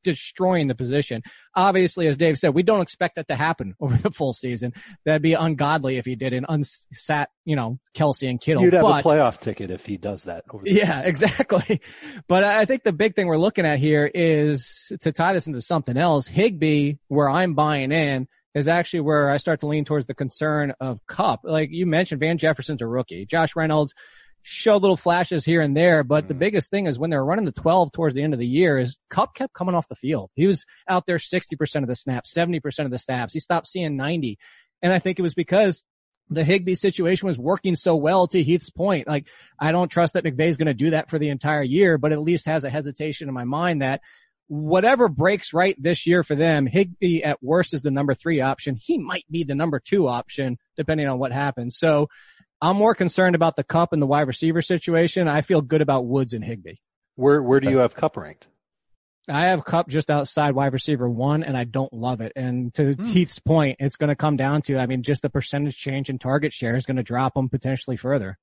destroying the position. Obviously, as Dave said, we don't expect that to happen over the full season. That'd be ungodly if he did and unsat, you know, Kelce and Kittle. You'd have but, a playoff ticket if he does that. yeah, season. exactly. But I think the big thing we're looking at here is to tie this into something else. Higbee, where I'm buying in, is actually where I start to lean towards the concern of Kupp. Like you mentioned, Van Jefferson's a rookie. Josh Reynolds, show little flashes here and there, but mm. the biggest thing is when they were running the 12 towards the end of the year is Kupp kept coming off the field. He was out there 60% of the snaps, 70% of the snaps. He stopped seeing 90. And I think it was because the Higbee situation was working so well to Heath's point. Like, I don't trust that McVay's going to do that for the entire year, but at least has a hesitation in my mind that whatever breaks right this year for them, Higbee at worst is the number three option. He might be the number two option depending on what happens. So I'm more concerned about the Kupp and the wide receiver situation. I feel good about Woods and Higbee. Where where do you have Kupp ranked? I have Kupp just outside wide receiver one, and I don't love it. And to hmm. Keith's point, it's going to come down to, I mean, just the percentage change in target share is going to drop them potentially further.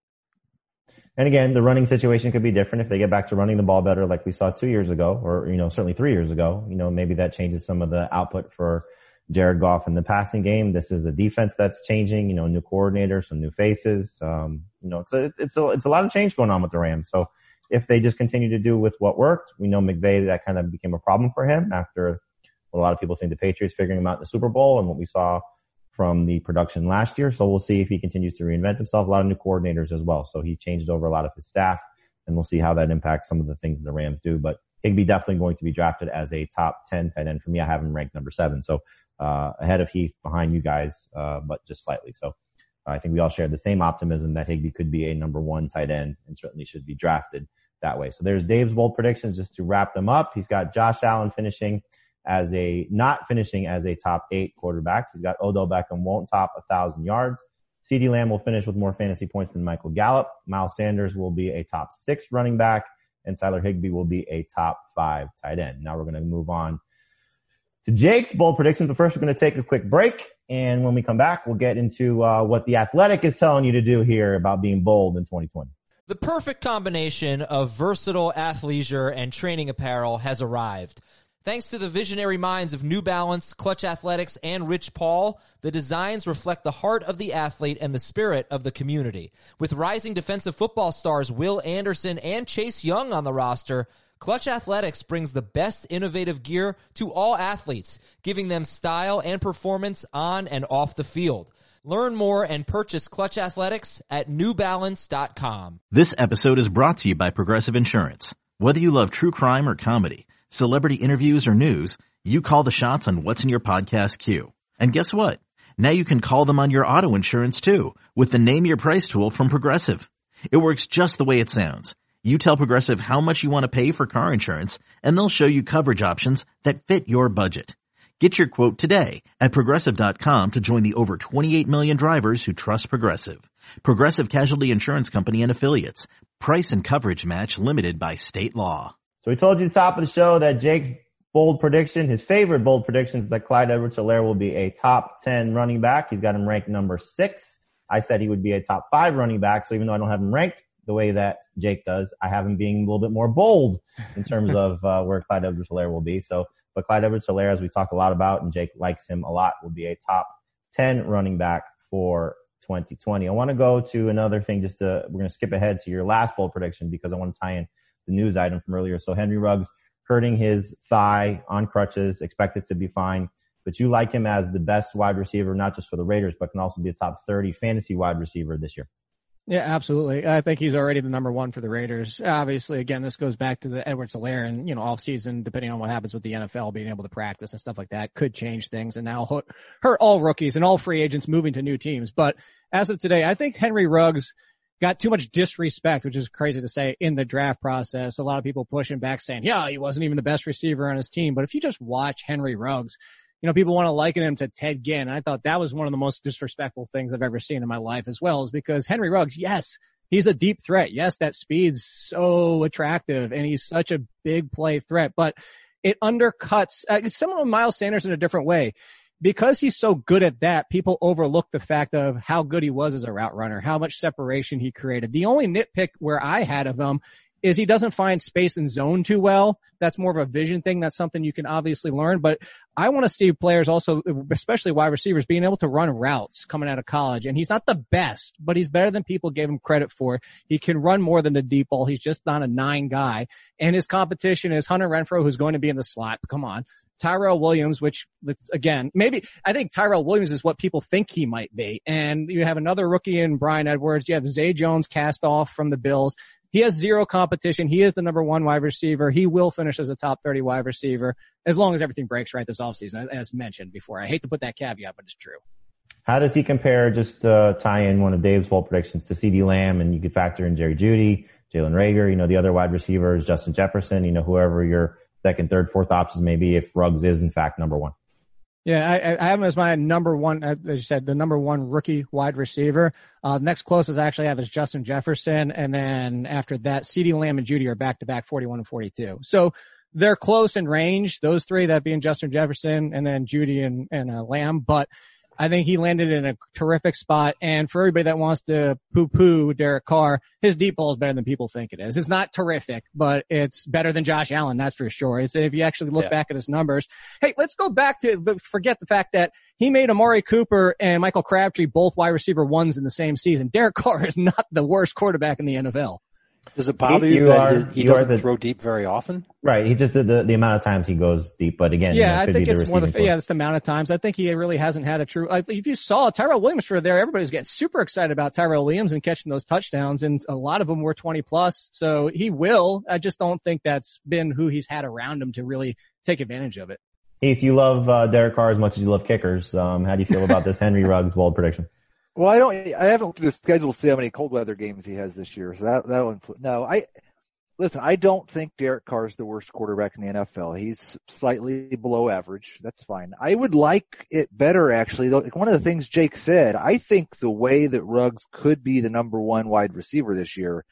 And again, the running situation could be different if they get back to running the ball better, like we saw two years ago, or you know, certainly three years ago. You know, maybe that changes some of the output for Jared Goff in the passing game. This is a defense that's changing. You know, new coordinator, some new faces. Um, you know, it's a it's a it's a lot of change going on with the Rams. So if they just continue to do with what worked, we know McVay that kind of became a problem for him after a lot of people think the Patriots figuring him out in the Super Bowl and what we saw from the production last year. So we'll see if he continues to reinvent himself. A lot of new coordinators as well. So he changed over a lot of his staff and we'll see how that impacts some of the things the Rams do. But Higbee definitely going to be drafted as a top 10 tight end for me. I have him ranked number seven. So, ahead of Heath behind you guys, uh, but just slightly. So I think we all share the same optimism that Higbee could be a number one tight end and certainly should be drafted that way. So there's Dave's bold predictions just to wrap them up. He's got Josh Allen finishing as a, not finishing as a top eight quarterback. He's got Odell Beckham won't top a thousand yards. CeeDee Lamb will finish with more fantasy points than Michael Gallup. Miles Sanders will be a top six running back and Tyler Higbee will be a top five tight end. Now we're going to move on to Jake's bold predictions, but first we're going to take a quick break. And when we come back, we'll get into uh, what the athletic is telling you to do here about being bold in 2020. The perfect combination of versatile athleisure and training apparel has arrived. Thanks to the visionary minds of New Balance, Clutch Athletics, and Rich Paul, the designs reflect the heart of the athlete and the spirit of the community. With rising defensive football stars Will Anderson and Chase Young on the roster, Clutch Athletics brings the best innovative gear to all athletes, giving them style and performance on and off the field. Learn more and purchase Clutch Athletics at newbalance.com. This episode is brought to you by Progressive Insurance. Whether you love true crime or comedy, celebrity interviews or news, you call the shots on what's in your podcast queue. And guess what? Now you can call them on your auto insurance too with the Name Your Price tool from Progressive. It works just the way it sounds. You tell Progressive how much you want to pay for car insurance and they'll show you coverage options that fit your budget. Get your quote today at progressive.com to join the over 28 million drivers who trust Progressive. Progressive Casualty Insurance Company and affiliates. Price and coverage match limited by state law. So we told you at the top of the show that Jake's bold prediction, his favorite bold prediction is that Clyde Edwards-Helaire will be a top 10 running back. He's got him ranked number six. I said he would be a top five running back. So even though I don't have him ranked the way that Jake does, I have him being a little bit more bold in terms of uh, where Clyde Edwards-Helaire will be. So, but Clyde Edwards-Helaire, as we talk a lot about, and Jake likes him a lot, will be a top 10 running back for 2020. I want to go to another thing just to, we're going to skip ahead to your last bold prediction because I want to tie in the news item from earlier. So Henry Ruggs hurting his thigh on crutches, expected to be fine. But you like him as the best wide receiver, not just for the Raiders, but can also be a top 30 fantasy wide receiver this year. Yeah, absolutely. I think he's already the number one for the Raiders. Obviously, again, this goes back to the Edwards-Helaire and, you know, off season, depending on what happens with the NFL, being able to practice and stuff like that could change things and now hurt all rookies and all free agents moving to new teams. But as of today, I think Henry Ruggs got too much disrespect, which is crazy to say in the draft process. A lot of people pushing back saying, yeah, he wasn't even the best receiver on his team. But if you just watch Henry Ruggs, you know, people want to liken him to Ted Ginn. I thought that was one of the most disrespectful things I've ever seen in my life as well is because Henry Ruggs, yes, he's a deep threat. Yes, that speed's so attractive and he's such a big play threat, but it undercuts, uh, it's similar to Miles Sanders in a different way because he's so good at that, people overlook the fact of how good he was as a route runner, how much separation he created. The only nitpick where I had of him is he doesn't find space and zone too well. That's more of a vision thing. That's something you can obviously learn, but I want to see players also, especially wide receivers, being able to run routes coming out of college. And he's not the best, but he's better than people gave him credit for. He can run more than the deep ball. He's just not a nine guy. And his competition is Hunter Renfrow, who's going to be in the slot. Come on. Tyrell Williams, which again, maybe I think Tyrell Williams is what people think he might be. And you have another rookie in Bryan Edwards. You have Zay Jones cast off from the Bills. He has zero competition. He is the number one wide receiver. He will finish as a top 30 wide receiver as long as everything breaks right this offseason, as mentioned before. I hate to put that caveat, but it's true. How does he compare, just uh, tie in one of Dave's bold predictions to CeeDee Lamb and you could factor in Jerry Jeudy, Jalen Reagor, you know, the other wide receivers, Justin Jefferson, you know, whoever your second, third, fourth options may be if Ruggs is in fact number one. Yeah, I, I have him as my number one, as you said, the number one rookie wide receiver. Uh, next closest I actually have is Justin Jefferson. And then after that, CeeDee Lamb and Jeudy are back to back 41 and 42. So they're close in range, those three, that being Justin Jefferson and then Jeudy and, and uh, Lamb. But I think he landed in a terrific spot. And for everybody that wants to poo poo Derek Carr, his deep ball is better than people think it is. It's not terrific, but it's better than Josh Allen. That's for sure. It's if you actually look Yeah. back at his numbers. Hey, let's go back to the, forget the fact that he made Amari Cooper and Michael Crabtree both wide receiver ones in the same season. Derek Carr is not the worst quarterback in the NFL. Does it bother You you, that are- he, he you doesn't the- throw deep very often? Right. He just did the, the amount of times he goes deep, but again, you know, Yeah, I think be it's more the receiving yeah, corps. it's the amount of times. I think he really hasn't had a true. Like, if you saw Tyrell Williams for there, everybody's getting super excited about Tyrell Williams and catching those touchdowns, and a lot of them were twenty plus. So he will. I just don't think that's been who he's had around him to really take advantage of it. If you love uh, Derek Carr as much as you love kickers, um, how do you feel about this Henry Ruggs bold prediction? Well, I don't. I haven't looked at his schedule to see how many cold weather games he has this year. So that that'll influ- no. I listen. I don't think Derek Carr is the worst quarterback in the NFL. He's slightly below average. That's fine. I would like it better actually. Like one of the things Jake said, I think the way that Ruggs could be the number one wide receiver this year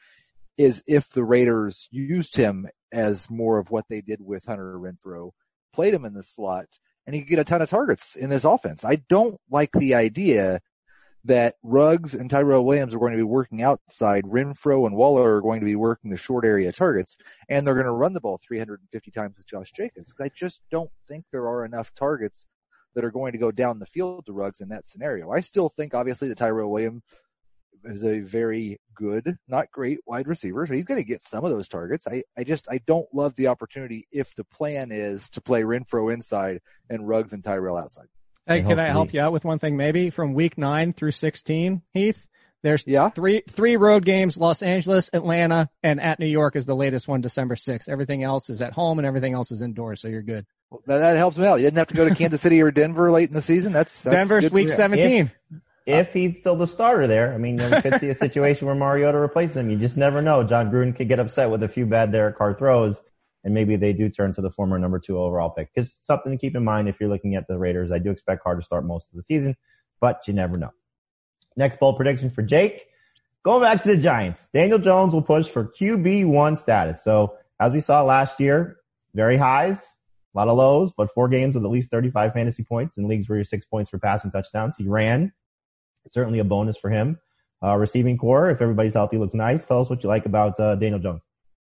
is if the Raiders used him as more of what they did with Hunter Renfrow, played him in the slot, and he could get a ton of targets in this offense. I don't like the idea that Ruggs and Tyrell Williams are going to be working outside. Renfrow and Waller are going to be working the short area targets, and they're going to run the ball 350 times with Josh Jacobs. I just don't think there are enough targets that are going to go down the field to Ruggs in that scenario. I still think, obviously, that Tyrell Williams is a very good, not great wide receiver, so he's going to get some of those targets. I, I just, I don't love the opportunity if the plan is to play Renfrow inside and Ruggs and Tyrell outside. Hey, And can I help you out with one thing? Maybe from week nine through sixteen, Heath. There's Yeah. three three road games: Los Angeles, Atlanta, and at New York is the latest one, December sixth. Everything else is at home, and everything else is indoors, so you're good. Well, that, that helps me out. You didn't have to go to Kansas City or Denver late in the season. That's, that's Denver's good week seventeen. If he's still the starter there, I mean, you could see a situation where Mariota replaces him. You just never know. Jon Gruden could get upset with a few bad Derek Carr throws, and maybe they do turn to the former number two overall pick. Because something to keep in mind if you're looking at the Raiders, I do expect Carr to start most of the season, but you never know. Next bold prediction for Jake. Going back to the Giants, Daniel Jones will push for QB1 status. So as we saw last year, very highs, a lot of lows, but four games with at least 35 fantasy points in leagues where you're six points for passing touchdowns. He ran. Certainly a bonus for him. Uh, receiving corps, if everybody's healthy, looks nice. Tell us what you like about uh, Daniel Jones.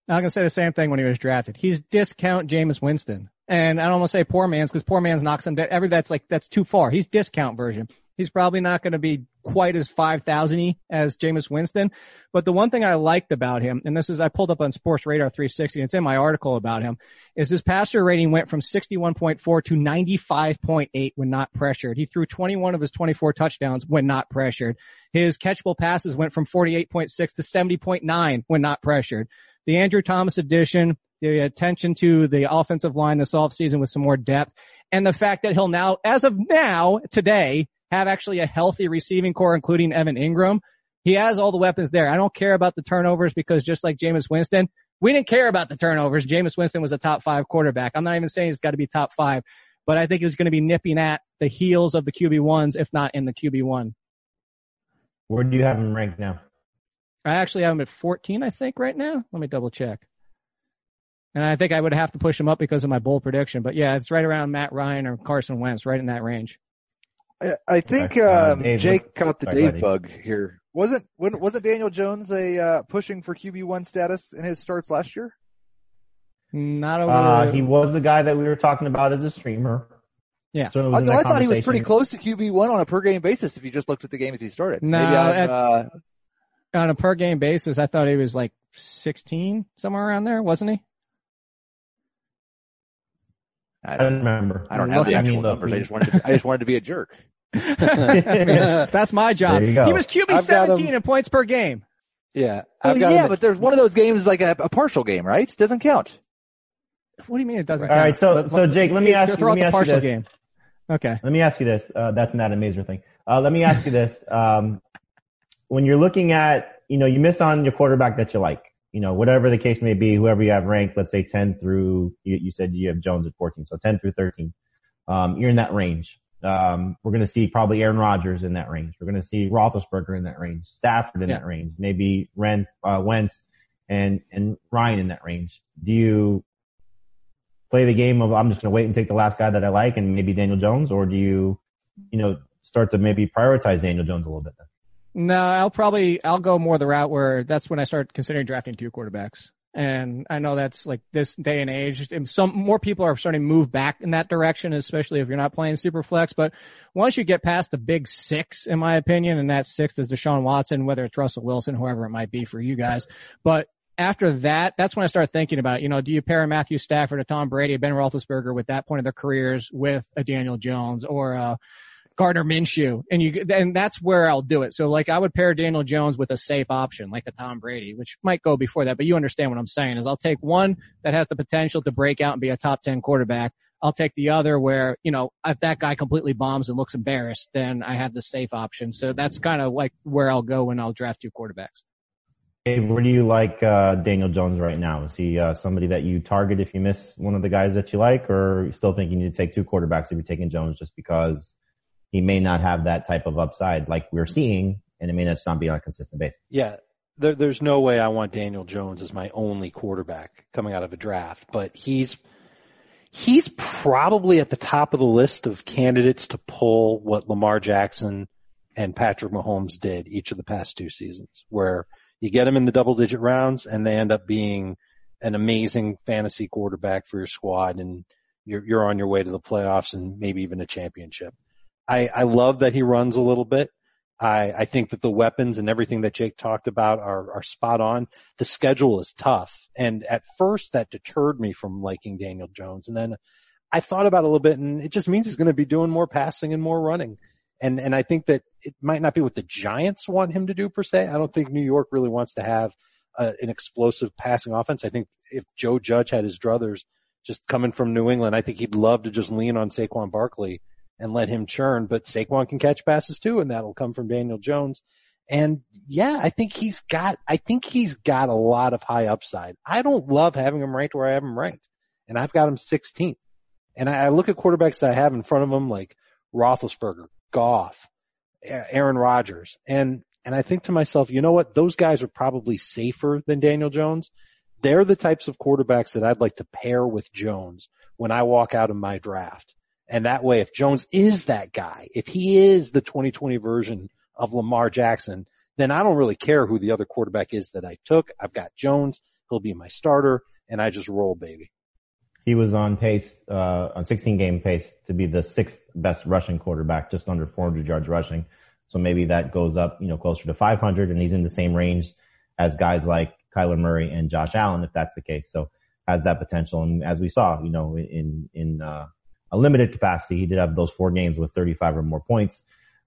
I'm gonna say the same thing when he was drafted. He's discount Jameis Winston, and I don't want to say poor man's because poor man's knocks him. down. Every that's like that's too far. He's discount version. He's probably not going to be quite as five thousand as Jameis Winston. But the one thing I liked about him, and this is I pulled up on Sports Radar 360, and it's in my article about him, is his passer rating went from 61.4 to 95.8 when not pressured. He threw 21 of his 24 touchdowns when not pressured. His catchable passes went from 48.6 to 70.9 when not pressured. The Andrew Thomas addition, the attention to the offensive line this offseason with some more depth, and the fact that he'll now, as of now, today, have actually a healthy receiving corps, including Evan Engram. He has all the weapons there. I don't care about the turnovers because just like Jameis Winston, we didn't care about the turnovers. Jameis Winston was a top five quarterback. I'm not even saying he's got to be top five, but I think he's going to be nipping at the heels of the QB ones, if not in the QB one. Where do you have him ranked now? I actually have him at 14, I think, right now. Let me double check. And I think I would have to push him up because of my bold prediction. But yeah, it's right around Matt Ryan or Carson Wentz, right in that range. I, I think Okay. Uh, um, Dave, Jake caught the sorry, Dave buddy. bug here. Wasn't wasn't wasn't Daniel Jones a uh, pushing for QB one status in his starts last year? Not a. Uh, he was the guy that we were talking about as a streamer. Yeah. Certainly I, was in that I thought he was pretty close to QB one on a per game basis if you just looked at the games he started. No, Maybe I'm, at- uh, on a per game basis, I thought he was like 16, somewhere around there, wasn't he? I I don't, don't remember. I don't have the actual numbers. I just wanted to, I just wanted to be a jerk. That's my job. There you go. He was QB I've 17 in points per game. Yeah. Well, I've got yeah, him but there's one of those games like a, a partial game, right? It doesn't count. What do you mean it doesn't All right, count? so Let- so Jake, let me ask you. throw Let out me the ask you partial this. game. Okay. Let me ask you this. Uh, that's not a Mazer thing. Uh, let me ask you this. Um, when you're looking at, you know, you miss on your quarterback that you like, you know, whatever the case may be, whoever you have ranked, let's say 10 through, you, you said you have Jones at 14, so 10 through 13. Um, you're in that range. Um, we're going to see probably Aaron Rodgers in that range. We're going to see Roethlisberger in that range, Stafford in Yeah. that range, maybe Ren, uh, Wentz and, and Ryan in that range. Do you play the game of I'm just going to wait and take the last guy that I like and maybe Daniel Jones, or do you, you know, start to maybe prioritize Daniel Jones a little bit? Then? No, I'll probably I'll go more the route where that's when I start considering drafting two quarterbacks. And I know that's like this day and age. Some more people are starting to move back in that direction, especially if you're not playing super flex. But once you get past the big six, in my opinion, and that sixth is Deshaun Watson, whether it's Russell Wilson, whoever it might be for you guys. But after that, that's when I start thinking about, you know, do you pair Matthew Stafford, a Tom Brady, a Ben Roethlisberger with that point of their careers with a Daniel Jones or a Gardner Minshew, and you, and that's where I'll do it. So like I would pair Daniel Jones with a safe option, like a Tom Brady, which might go before that, but you understand what I'm saying is I'll take one that has the potential to break out and be a top 10 quarterback. I'll take the other where, you know, if that guy completely bombs and looks embarrassed, then I have the safe option. So that's kind of like where I'll go when I'll draft two quarterbacks. Hey, where do you like uh, Daniel Jones right now? Is he uh, somebody that you target if you miss one of the guys that you like, or you still think you need to take two quarterbacks if you're taking Jones just because he may not have that type of upside like we're seeing, and it may not be on a consistent basis? Yeah, there, there's no way I want Daniel Jones as my only quarterback coming out of a draft, but he's he's probably at the top of the list of candidates to pull what Lamar Jackson and Patrick Mahomes did each of the past two seasons, where you get them in the double digit rounds and they end up being an amazing fantasy quarterback for your squad and you're, you're on your way to the playoffs and maybe even a championship. I, I love that he runs a little bit. I, I think that the weapons and everything that Jake talked about are, are spot on. The schedule is tough. And at first that deterred me from liking Daniel Jones. And then I thought about it a little bit and it just means he's going to be doing more passing and more running. And, and I think that it might not be what the Giants want him to do per se. I don't think New York really wants to have a, an explosive passing offense. I think if Joe Judge had his druthers just coming from New England, I think he'd love to just lean on Saquon Barkley and let him churn, but Saquon can catch passes too, and that'll come from Daniel Jones. And yeah, I think he's got, I think he's got a lot of high upside. I don't love having him ranked where I have him ranked, and I've got him 16th. And I, I look at quarterbacks I have in front of him like Roethlisberger, Goff, Aaron Rodgers, and and I think to myself, you know what? Those guys are probably safer than Daniel Jones. They're the types of quarterbacks that I'd like to pair with Jones when I walk out of my draft. And that way, if Jones is that guy, if he is the 2020 version of Lamar Jackson, then I don't really care who the other quarterback is that I took. I've got Jones. He'll be my starter and I just roll baby. He was on pace, uh, on 16 game pace to be the sixth best rushing quarterback, just under 400 yards rushing. So maybe that goes up, you know, closer to 500 and he's in the same range as guys like Kyler Murray and Josh Allen, if that's the case. So has that potential. And as we saw, you know, in, in, uh, a limited capacity, he did have those four games with 35 or more points.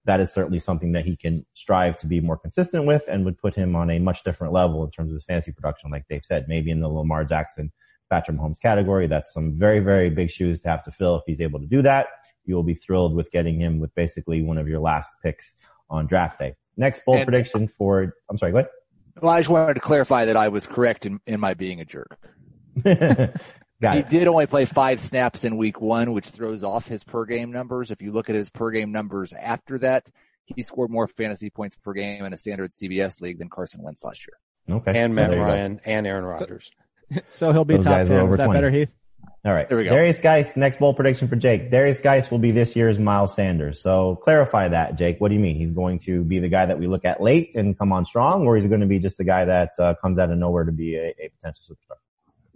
That is certainly something that he can strive to be more consistent with and would put him on a much different level in terms of his fantasy production, like Dave said, maybe in the Lamar Jackson, Patrick Mahomes category. That's some very, very big shoes to have to fill if he's able to do that. You will be thrilled with getting him with basically one of your last picks on draft day. Next bold And- uh, prediction for, I'm sorry, go ahead. Well, I just wanted to clarify that I was correct in, in my being a jerk. ahead. Got he it. did only play five snaps in week one, which throws off his per game numbers. If you look at his per game numbers after that, he scored more fantasy points per game in a standard CBS league than Carson Wentz last year. Okay. And So Matt there you go. Ryan and Aaron Rodgers. So he'll be Those top guys 10. Is that 20. better, Heath? All right. There we go. Derrius Guice, next bold prediction for Jake. Derrius Guice will be this year's Miles Sanders. So clarify that, Jake. What do you mean? He's going to be the guy that we look at late and come on strong, or he's going to be just the guy that uh, comes out of nowhere to be a, a potential superstar?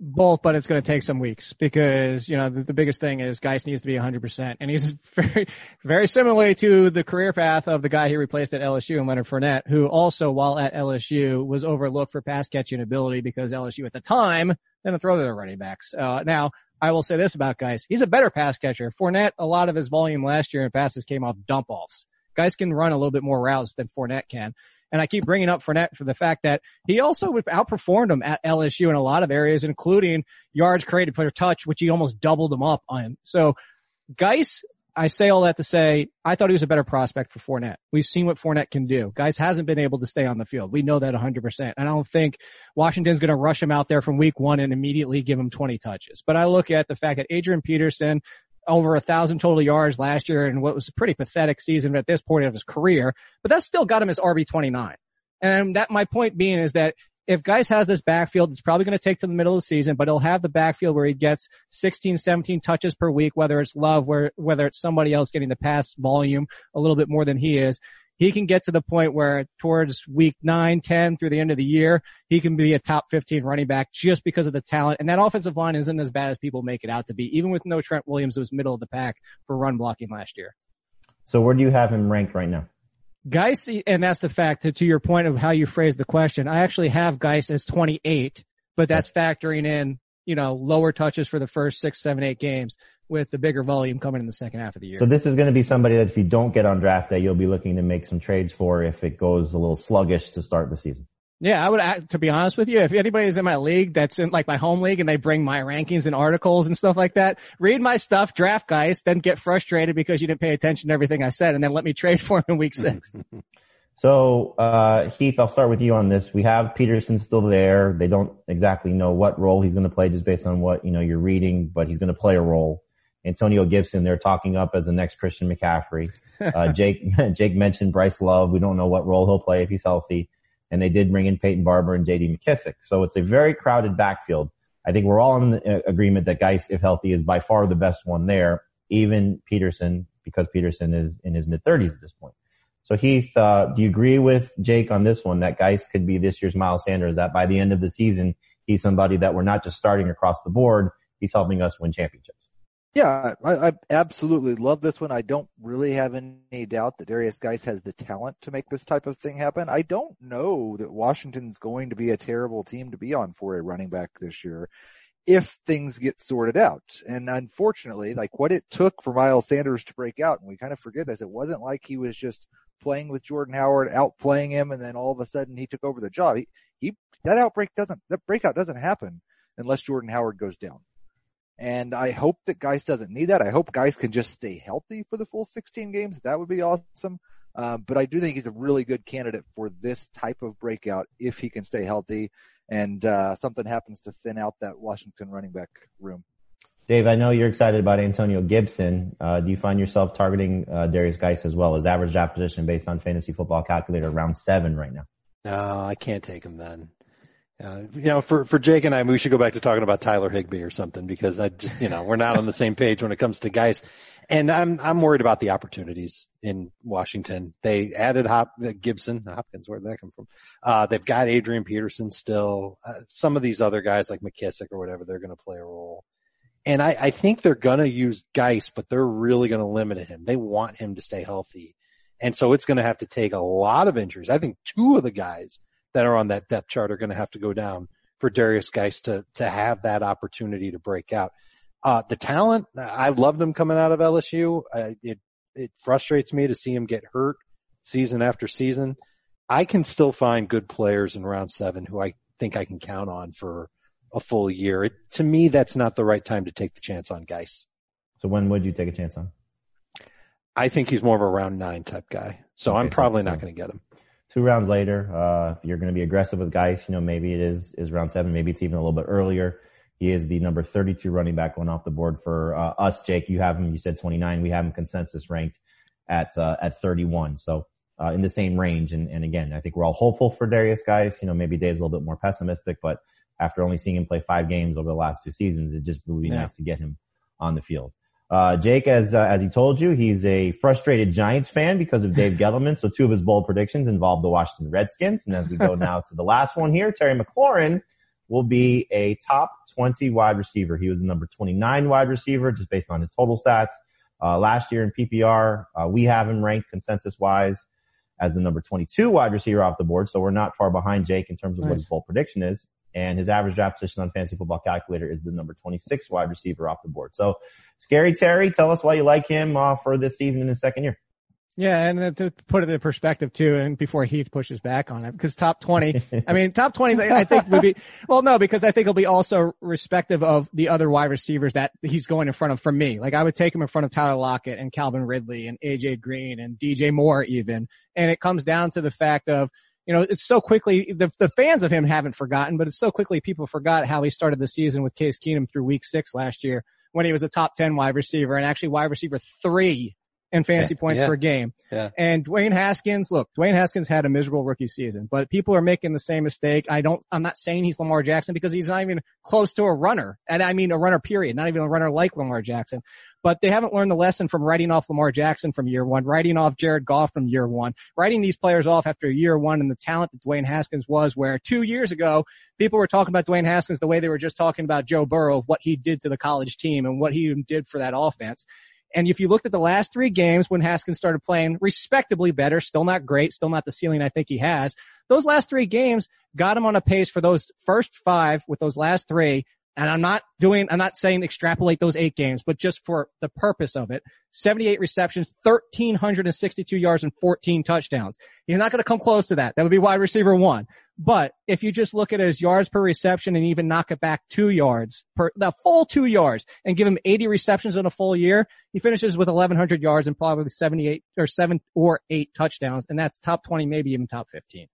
Both, but it's going to take some weeks because, you know, the, the biggest thing is Guice needs to be 100%. And he's very, very similarly to the career path of the guy he replaced at LSU and Leonard Fournette, who also, while at LSU, was overlooked for pass catching ability because LSU at the time didn't throw to their running backs. Uh, now, I will say this about Guice. He's a better pass catcher. Fournette, a lot of his volume last year in passes came off dump offs. Guice can run a little bit more routes than Fournette can. And I keep bringing up Fournette for the fact that he also outperformed him at LSU in a lot of areas, including yards created per touch, which he almost doubled him up on. So Guice, I say all that to say, I thought he was a better prospect for Fournette. We've seen what Fournette can do. Guice hasn't been able to stay on the field. We know that 100%. And I don't think Washington's going to rush him out there from week one and immediately give him 20 touches. But I look at the fact that Adrian Peterson, over a thousand total yards last year and what was a pretty pathetic season at this point of his career, but that still got him as RB29. And that my point being is that if Guice has this backfield, it's probably going to take to the middle of the season, but he'll have the backfield where he gets 16, 17 touches per week, whether it's Love, where, whether it's somebody else getting the pass volume a little bit more than he is. He can get to the point where towards week 9, 10 through the end of the year, he can be a top 15 running back just because of the talent. And that offensive line isn't as bad as people make it out to be. Even with no Trent Williams, it was middle of the pack for run blocking last year. So where do you have him ranked right now? Guice, and that's the fact to, to your point of how you phrased the question. I actually have Guice as 28, but that's factoring in, you know, lower touches for the first six, seven, eight games with the bigger volume coming in the second half of the year. So this is going to be somebody that if you don't get on draft day, you'll be looking to make some trades for if it goes a little sluggish to start the season. Yeah, I would, to be honest with you, if anybody's in my league that's in like my home league and they bring my rankings and articles and stuff like that, read my stuff, draft guys, then get frustrated because you didn't pay attention to everything I said and then let me trade for him in week six. so, uh, Heath, I'll start with you on this. We have Peterson still there. They don't exactly know what role he's going to play just based on what, you know, you're reading, but he's going to play a role. Antonio Gibson, they're talking up as the next Christian McCaffrey. Uh, Jake, Jake mentioned Bryce Love. We don't know what role he'll play if he's healthy and they did bring in Peyton Barber and J.D. McKissic. So it's a very crowded backfield. I think we're all in the uh, agreement that Guice, if healthy, is by far the best one there. Even Peterson, because Peterson is in his mid thirties at this point. So Heath, uh, do you agree with Jake on this one that Guice could be this year's Miles Sanders? That by the end of the season, he's somebody that we're not just starting across the board. He's helping us win championships. Yeah, I, I, absolutely love this one. I don't really have any doubt that Derrius Guice has the talent to make this type of thing happen. I don't know that Washington's going to be a terrible team to be on for a running back this year if things get sorted out. And unfortunately, like what it took for Miles Sanders to break out, and we kind of forget this, it wasn't like he was just playing with Jordan Howard, outplaying him, and then all of a sudden he took over the job. He, he that outbreak doesn't, that breakout doesn't happen unless Jordan Howard goes down. And I hope that Guice doesn't need that. I hope Guice can just stay healthy for the full 16 games. That would be awesome. Um, but I do think he's a really good candidate for this type of breakout if he can stay healthy and uh, something happens to thin out that Washington running back room. Dave, I know you're excited about Antonio Gibson. Uh, do you find yourself targeting uh, Derrius Guice as well? His average draft position based on fantasy football calculator around seven right now. No, I can't take him then. Uh, you know, for, for Jake and I, we should go back to talking about Tyler Higbee or something because I just, you know, we're not on the same page when it comes to Guice. And I'm, I'm worried about the opportunities in Washington. They added Hop, uh, Gibson, Hopkins, where did that come from? Uh, they've got Adrian Peterson still. Uh, some of these other guys like McKissic or whatever, they're going to play a role. And I, I think they're going to use Guice, but they're really going to limit him. They want him to stay healthy. And so it's going to have to take a lot of injuries. I think two of the guys that are on that depth chart are going to have to go down for Derrius Guice to, to have that opportunity to break out. Uh, the talent, I loved him coming out of LSU. Uh, it, it frustrates me to see him get hurt season after season. I can still find good players in round seven who I think I can count on for a full year. It, to me, that's not the right time to take the chance on Guice. So when would you take a chance on? I think he's more of a round nine type guy. So okay, I'm probably not going to get him two rounds later, uh, you're going to be aggressive with Guice. You know, maybe it is, is round seven. Maybe it's even a little bit earlier. He is the number 32 running back going off the board for uh, us, Jake. You have him, you said 29. We have him consensus ranked at, uh, at 31. So, uh, in the same range. And, and again, I think we're all hopeful for Derrius Guice. You know, maybe Dave's a little bit more pessimistic, but after only seeing him play five games over the last two seasons, it just would be yeah. nice to get him on the field. Uh, Jake, as uh, as he told you, he's a frustrated Giants fan because of Dave Gettleman. So two of his bold predictions involve the Washington Redskins. And as we go now to the last one here, Terry McLaurin will be a top 20 wide receiver. He was the number 29 wide receiver just based on his total stats. Uh, last year in PPR, uh, we have him ranked consensus wise as the number 22 wide receiver off the board. So we're not far behind Jake in terms of nice. what his bold prediction is and his average draft position on fantasy football calculator is the number 26 wide receiver off the board. So scary Terry, tell us why you like him uh, for this season in his second year. Yeah, and to put it in perspective too, and before Heath pushes back on it, because top 20, I mean, top 20, I think would be, well, no, because I think it'll be also respective of the other wide receivers that he's going in front of from me. Like I would take him in front of Tyler Lockett and Calvin Ridley and AJ Green and DJ Moore even. And it comes down to the fact of, you know, it's so quickly, the, the fans of him haven't forgotten, but it's so quickly people forgot how he started the season with Case Keenum through week six last year when he was a top 10 wide receiver and actually wide receiver three in fantasy Yeah, points yeah. per game. Yeah. And Dwayne Haskins, look, Dwayne Haskins had a miserable rookie season, but people are making the same mistake. I don't, I'm not saying he's Lamar Jackson because he's not even close to a runner. And I mean a runner period, not even a runner like Lamar Jackson. But they haven't learned the lesson from writing off Lamar Jackson from year one, writing off Jared Goff from year one, writing these players off after year one and the talent that Dwayne Haskins was where two years ago, people were talking about Dwayne Haskins the way they were just talking about Joe Burrow, what he did to the college team and what he did for that offense. And if you looked at the last three games when Haskins started playing respectably better, still not great, still not the ceiling I think he has, those last three games got him on a pace for those first five with those last three. And I'm not doing, I'm not saying extrapolate those eight games, but just for the purpose of it, 78 receptions, 1362 yards and 14 touchdowns. He's not going to come close to that. That would be wide receiver one. But if you just look at his yards per reception and even knock it back two yards per, the full two yards and give him 80 receptions in a full year, he finishes with 1100 yards and probably 78 or seven or eight touchdowns. And that's top 20, maybe even top 15.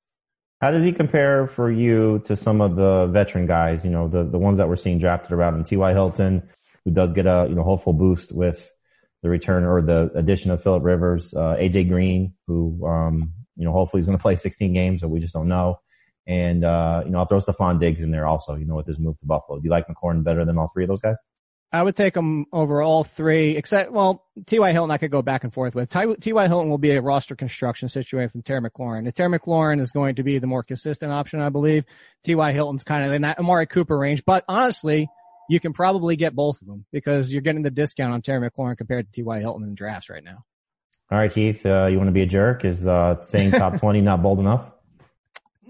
How does he compare for you to some of the veteran guys? You know, the, the ones that we're seeing drafted around him. T.Y. Hilton, who does get a, you know, hopeful boost with the return or the addition of Philip Rivers, uh, AJ Green, who, um, you know, hopefully he's going to play 16 games, but we just don't know. And, uh, you know, I'll throw Stefon Diggs in there also, you know, with his move to Buffalo. Do you like McLaurin better than all three of those guys? I would take him over all three, except, well, T.Y. Hilton I could go back and forth with. Ty- T.Y. Hilton will be a roster construction situation from Terry McLaurin. If Terry McLaurin is going to be the more consistent option, I believe. T.Y. Hilton's kind of in that Amari Cooper range, but honestly, you can probably get both of them because you're getting the discount on Terry McLaurin compared to T.Y. Hilton in drafts right now. All right, Keith, uh, you want to be a jerk? Is, uh, saying top 20 not bold enough?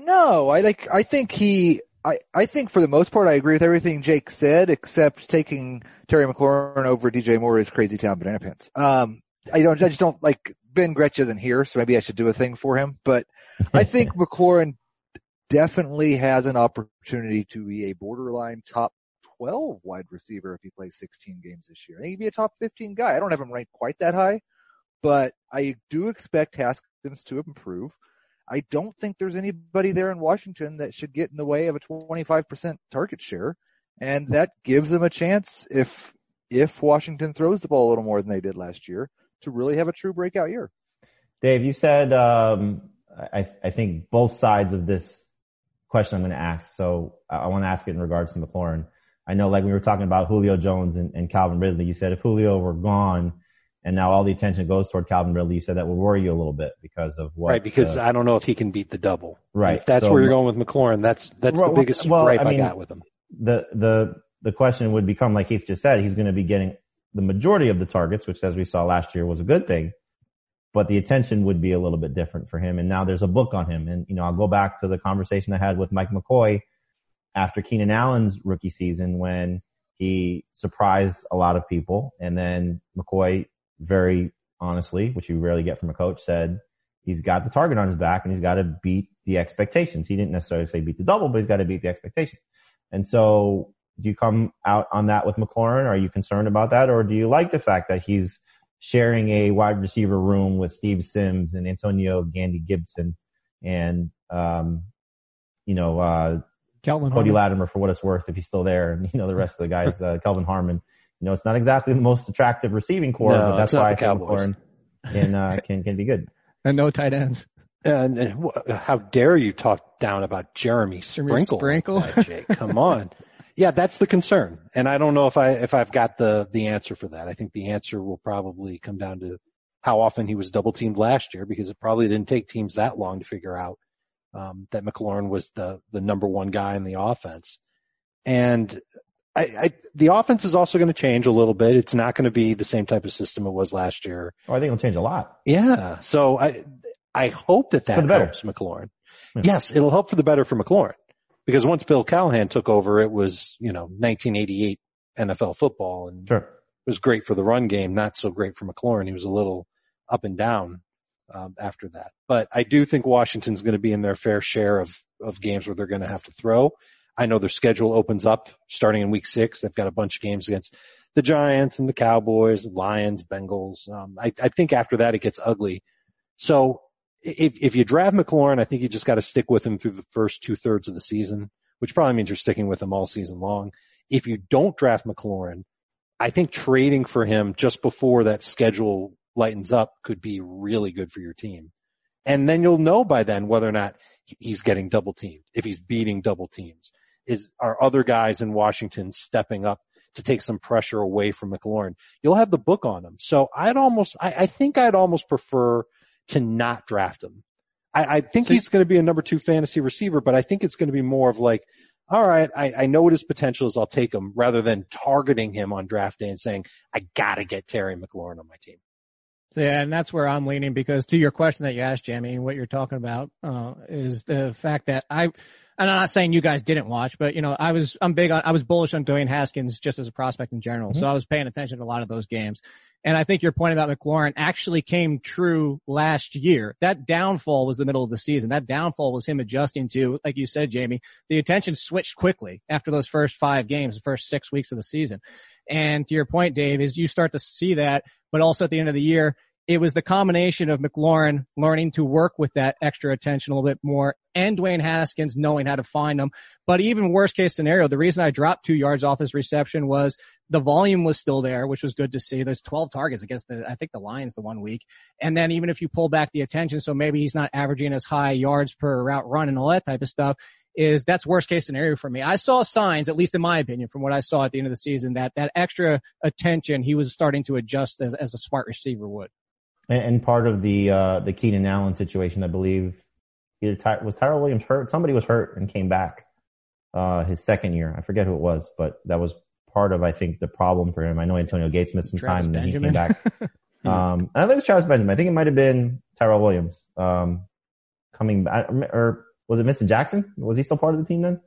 No, I like, I think he, I, I think for the most part, I agree with everything Jake said, except taking Terry McLaurin over DJ Moore is crazy town banana pants. Um, I don't, I just don't like, Ben Gretch isn't here, so maybe I should do a thing for him, but I think McLaurin definitely has an opportunity to be a borderline top 12 wide receiver if he plays 16 games this year. I think he'd be a top 15 guy. I don't have him ranked quite that high, but I do expect Haskins to improve. I don't think there's anybody there in Washington that should get in the way of a 25% target share. And that gives them a chance if, if Washington throws the ball a little more than they did last year to really have a true breakout year. Dave, you said, um, I, I think both sides of this question I'm going to ask. So I, want to ask it in regards to McLaurin. I know like we were talking about Julio Jones and, and Calvin Ridley. You said if Julio were gone and now all the attention goes toward Calvin Ridley, you said that will worry you a little bit because of what, right, because uh, I don't know if he can beat the double. Right. And If that's So- where you're going with McLaurin, that's that's Well, the biggest well, gripe I I, mean- got with him. the, the, the question would become like Keith just said, he's going to be getting the majority of the targets, which as we saw last year was a good thing, but the attention would be a little bit different for him. And now there's a book on him. And, you know, I'll go back to the conversation I had with Mike McCoy after Keenan Allen's rookie season when he surprised a lot of people. And then McCoy very honestly, which you rarely get from a coach, said he's got the target on his back and he's got to beat the expectations. He didn't necessarily say beat the double, but he's got to beat the expectations. And so do you come out on that with McLaurin? Are you concerned about that? Or do you like the fact that he's sharing a wide receiver room with Steve Sims and Antonio Gandy Gibson and, um, you know, uh, Kelvin Cody Harmon. Latimer for what it's worth if he's still there. And, you know, the rest of the guys, uh, Kelvin Harmon, you know, it's not exactly the most attractive receiving corps, No, but that's why I the think Cowboys. McLaurin can, uh, can, can be good. and no tight ends. And, and wh- how dare you talk down about Jeremy Jeremy Sprinkle? Sprinkle? Jake? Come on. Yeah, that's the concern. And I don't know if I, if I've got the, the answer for that. I think the answer will probably come down to how often he was double teamed last year because it probably didn't take teams that long to figure out, um, that McLaurin was the, the number one guy in the offense. And I, I the offense is also going to change a little bit. It's not going to be the same type of system it was last year. Oh, I think it'll change a lot. Yeah. So I, I hope that that helps McLaurin. Yeah. Yes, it'll help for the better for McLaurin because once Bill Callahan took over, it was, you know, 1988 NFL football and Sure. it was great for the run game, not so great for McLaurin. He was a little up and down, um, after that. But I do think Washington's going to be in their fair share of, of games where they're going to have to throw. I know their schedule opens up starting in week six. They've got a bunch of games against the Giants and the Cowboys, Lions, Bengals. Um, I, I think after that it gets ugly. So if, if you draft McLaurin, I think you just got to stick with him through the first two thirds of the season, which probably means you're sticking with him all season long. If you don't draft McLaurin, I think trading for him just before that schedule lightens up could be really good for your team. And then you'll know by then whether or not he's getting double teamed, if he's beating double teams. Is, are other guys in Washington stepping up to take some pressure away from McLaurin? You'll have the book on him. So I'd almost, I, I think I'd almost prefer to not draft him. I, I think so, he's going to be a number two fantasy receiver, but I think it's going to be more of like, all right, I, I know what his potential is. I'll take him rather than targeting him on draft day and saying, I got to get Terry McLaurin on my team. So, yeah, and that's where I'm leaning because to your question that you asked, Jamey, what you're talking about uh, is the fact that I, and I'm not saying you guys didn't watch, but you know, I was, I'm big on, I was bullish on Dwayne Haskins just as a prospect in general. Mm-hmm. So I was paying attention to a lot of those games. And I think your point about McLaurin actually came true last year. That downfall was the middle of the season. That downfall was him adjusting to, like you said, Jamey, the attention switched quickly after those first five games, the first six weeks of the season. And to your point, Dave, is you start to see that, but also at the end of the year, it was the combination of McLaurin learning to work with that extra attention a little bit more and Dwayne Haskins knowing how to find them. But even worst case scenario, the reason I dropped two yards off his reception was the volume was still there, which was good to see. There's 12 targets against the, I think the Lions the one week. And then even if you pull back the attention, so maybe he's not averaging as high yards per route run and all that type of stuff, is that's worst case scenario for me. I saw signs, at least in my opinion, from what I saw at the end of the season, that that extra attention he was starting to adjust as, as a smart receiver would. And, and part of the uh, the Keenan Allen situation, I believe, either Ty- was Tyrell Williams hurt. Somebody was hurt and came back uh, his second year. I forget who it was, but that was part of I think the problem for him. I know Antonio Gates missed some Travis time and then he came back. um, I think it was Travis Benjamin. I think it might have been Tyrell Williams um, coming back, or was it Vincent Jackson? Was he still part of the team then?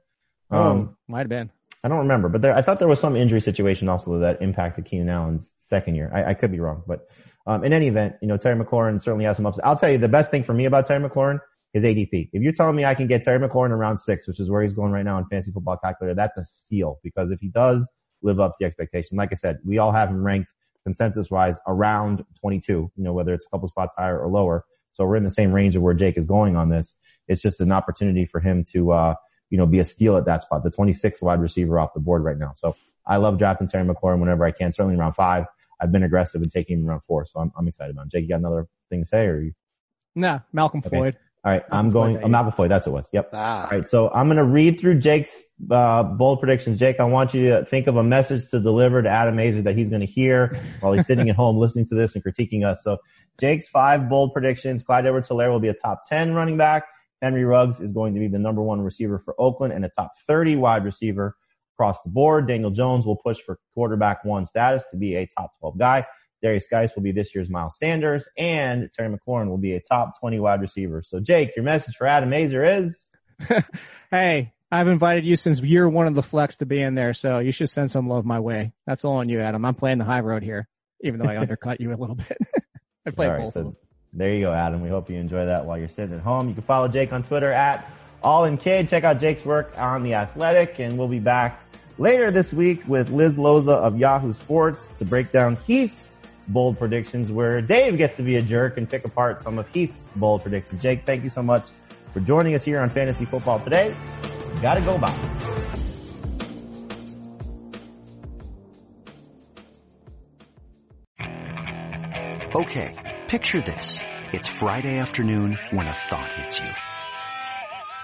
Oh, um, oh, might have been. I don't remember, but there, I thought there was some injury situation also that impacted Keenan Allen's second year. I, I could be wrong, but um, in any event, you know, Terry McLaurin certainly has some ups. I'll tell you the best thing for me about Terry McLaurin is ADP. If you're telling me I can get Terry McLaurin in round six, which is where he's going right now in fantasy football calculator, that's a steal because if he does live up to the expectation, like I said, we all have him ranked consensus wise around 22, you know, whether it's a couple spots higher or lower. So we're in the same range of where Jake is going on this. It's just an opportunity for him to, uh, you know, be a steal at that spot, the 26th wide receiver off the board right now. So I love drafting Terry McLaurin whenever I can, certainly around five. I've been aggressive in taking him around four, so I'm, I'm excited about him. Jake, you got another thing to say or you? Nah, Malcolm okay. Floyd. All right, Malcolm I'm going. Floyd, oh, Malcolm Floyd, that's what it was. Yep. Ah. All right, so I'm going to read through Jake's uh, bold predictions. Jake, I want you to think of a message to deliver to Adam Aizer that he's going to hear while he's sitting at home listening to this and critiquing us. So Jake's five bold predictions: Clyde Edwards-Helaire will be a top 10 running back. Henry Ruggs is going to be the number one receiver for Oakland and a top 30 wide receiver across the board. Daniel Jones will push for quarterback one status to be a top 12 guy. Derrius Guice will be this year's Miles Sanders and Terry McLaurin will be a top 20 wide receiver. So Jake, your message for Adam Aizer is? hey, I've invited you since year one of the flex to be in there. So you should send some love my way. That's all on you, Adam. I'm playing the high road here, even though I undercut you a little bit. I played both so There you go, Adam. We hope you enjoy that while you're sitting at home. You can follow Jake on Twitter at all in kid. Check out Jake's work on the athletic and we'll be back later this week with Liz Loza of Yahoo Sports to break down Heath's bold predictions where Dave gets to be a jerk and pick apart some of Heath's bold predictions. Jake, thank you so much for joining us here on Fantasy Football today. gotta go by. Okay, picture this. It's Friday afternoon when a thought hits you.